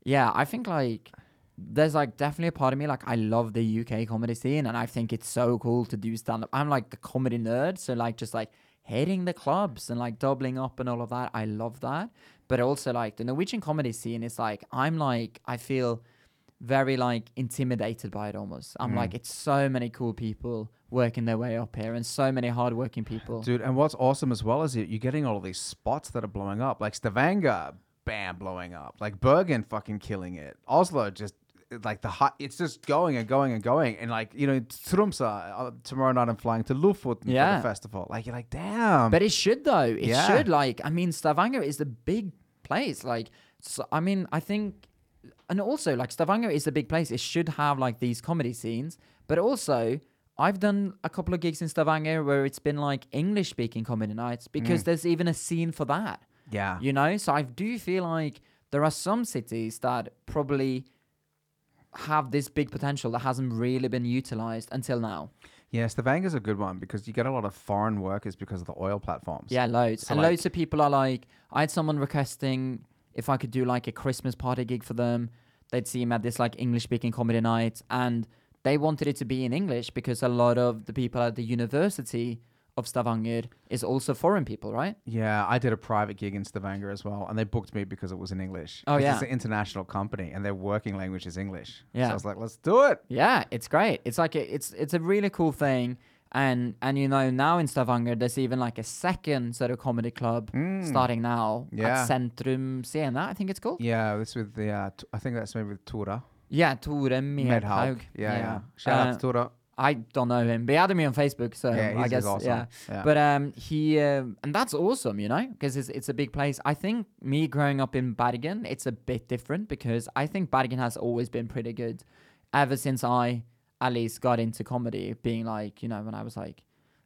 yeah, I think like there's like definitely a part of me like I love the UK comedy scene and I think it's so cool to do stand up. I'm like the comedy nerd, so like just like hitting the clubs and like doubling up and all of that. I love that. But also like the Norwegian comedy scene is like I'm like I feel very like intimidated by it almost. I'm like it's so many cool people working their way up here and so many hardworking people. Dude, and what's awesome as well is you- you're getting all these spots that are blowing up. Like Stavanger, bam, blowing up. Like Bergen, fucking killing it. Oslo, just like the hot, it's just going and going and going. And like, you know, Tromsø, uh, tomorrow night I'm flying to Lofoten for the festival. Like, you're like, damn. But it should though. It Yeah. should like I mean Stavanger is the big place. Like so, I mean I think and also like Stavanger is a big place. It should have like these comedy scenes, but also I've done a couple of gigs in Stavanger where it's been like English speaking comedy nights because Mm. there's even a scene for that. yeah. You know? So I do feel like there are some cities that probably have this big potential that hasn't really been utilized until now. Yeah, Stavanger's a good one because you get a lot of foreign workers because of the oil platforms. Yeah, loads. So, and like- loads of people are like, I had someone requesting if I could do like a Christmas party gig for them. They'd see him at this like English speaking comedy night and they wanted it to be in English because a lot of the people at the University of Stavanger is also foreign people, right? Yeah, I did a private gig in Stavanger as well, and they booked me because it was in English. Oh yeah. It's an international company, and their working language is English. Yeah, So. I was like, let's do it. Yeah, it's great. It's like a, it's it's a really cool thing. And and you know now in Stavanger there's even like a second sort of comedy club Mm. starting now Yeah. at Centrum Scene, I think it's called. Yeah, this with the, uh, t- I think that's maybe with Tora. Yeah, Tore Medhaug. Medhaug. Yeah, yeah. Shout out Uh, to Tora. I don't know him, but he added me on Facebook, so yeah, I guess he's awesome. yeah. yeah. But um, he um, and that's awesome, you know, because it's it's a big place. I think me growing up in Bergen, it's a bit different because I think Bergen has always been pretty good, ever since I at least got into comedy, being like you know when I was like.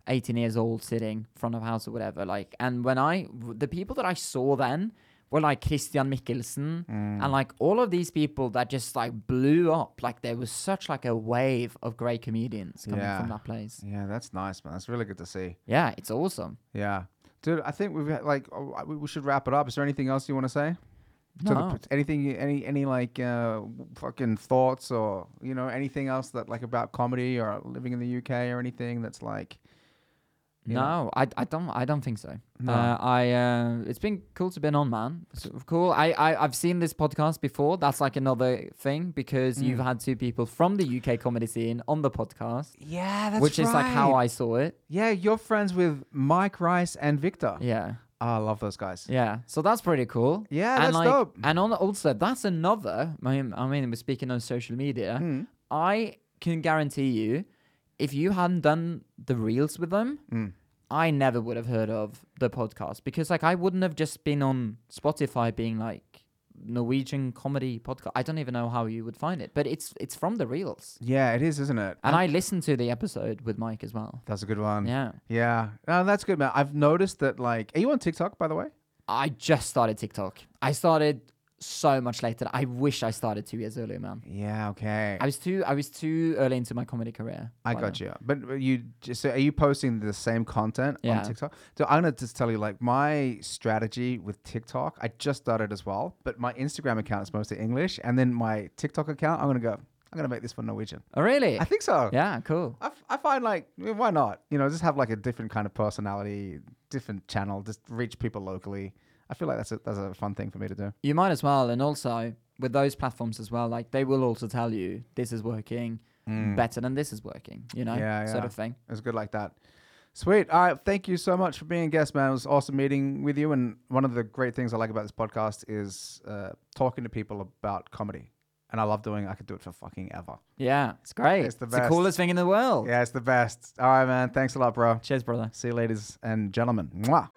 18 years old sitting in front of house or whatever like and when i the people that i saw then were like christian mikkelsen Mm. and like all of these people that just like blew up like there was such like a wave of great comedians coming Yeah. from that place yeah, that's nice, man. That's really good to see. yeah it's awesome Yeah. Dude, I think we've had, like, oh, we should wrap it up. Is there anything else you want to say? To No. p- anything, any, any like, uh, fucking thoughts or, you know, anything else that, like, about comedy or living in the UK or anything that's like, you know? No, I, I don't I don't think so. No. Uh, I uh, it's been cool to be on, man. It's cool. I, I I've seen this podcast before. That's like another thing because you've Mm. had two people from the UK comedy scene on the podcast, Yeah, that's which is like how. I saw it. Yeah, you're friends with Mike Rice and Victor. Yeah, Oh, I love those guys. yeah. So that's pretty cool. Yeah, and that's like, dope. And on also that's another. I mean, I mean, we're speaking on social media. Mm. I can guarantee you, if you hadn't done the reels with them, Mm. I never would have heard of the podcast because like I wouldn't have just been on Spotify being like Norwegian comedy podcast. I don't even know how you would find it, but it's it's from the reels. Yeah, it is, isn't it? And I listened to the episode with Mike as well. That's a good one. Yeah. Yeah. No, that's good, man. I've noticed that, like, are you on TikTok, by the way? I just started TikTok. I started so much later. I wish I started two years earlier, man. Yeah, okay. I was too I was too early into my comedy career. I got then. you. But uh, you just so are you posting the same content Yeah. on TikTok? So I'm gonna just tell you, like, my strategy with TikTok. I just started as well, but my Instagram account is mostly English, and then my TikTok account, I'm gonna go. I'm gonna make this for Norwegian. Oh really? I think so. yeah, cool. I, f- I find like why not? You know, just have like a different kind of personality, different channel, just reach people locally. I feel like that's a that's a fun thing for me to do. You might as well, and also with those platforms as well, like they will also tell you this is working. better than this is working. You know, Mm. Yeah, sort of thing. It's good like that. Sweet. All right. Thank you so much for being a guest, man. It was awesome meeting with you. And one of the great things I like about this podcast is uh, talking to people about comedy. And I love doing. I could do it for fucking ever. Yeah, it's great. It's the the best. coolest thing in the world. Yeah, it's the best. All right, man. Thanks a lot, bro. Cheers, brother. See you, ladies and gentlemen. Mwah.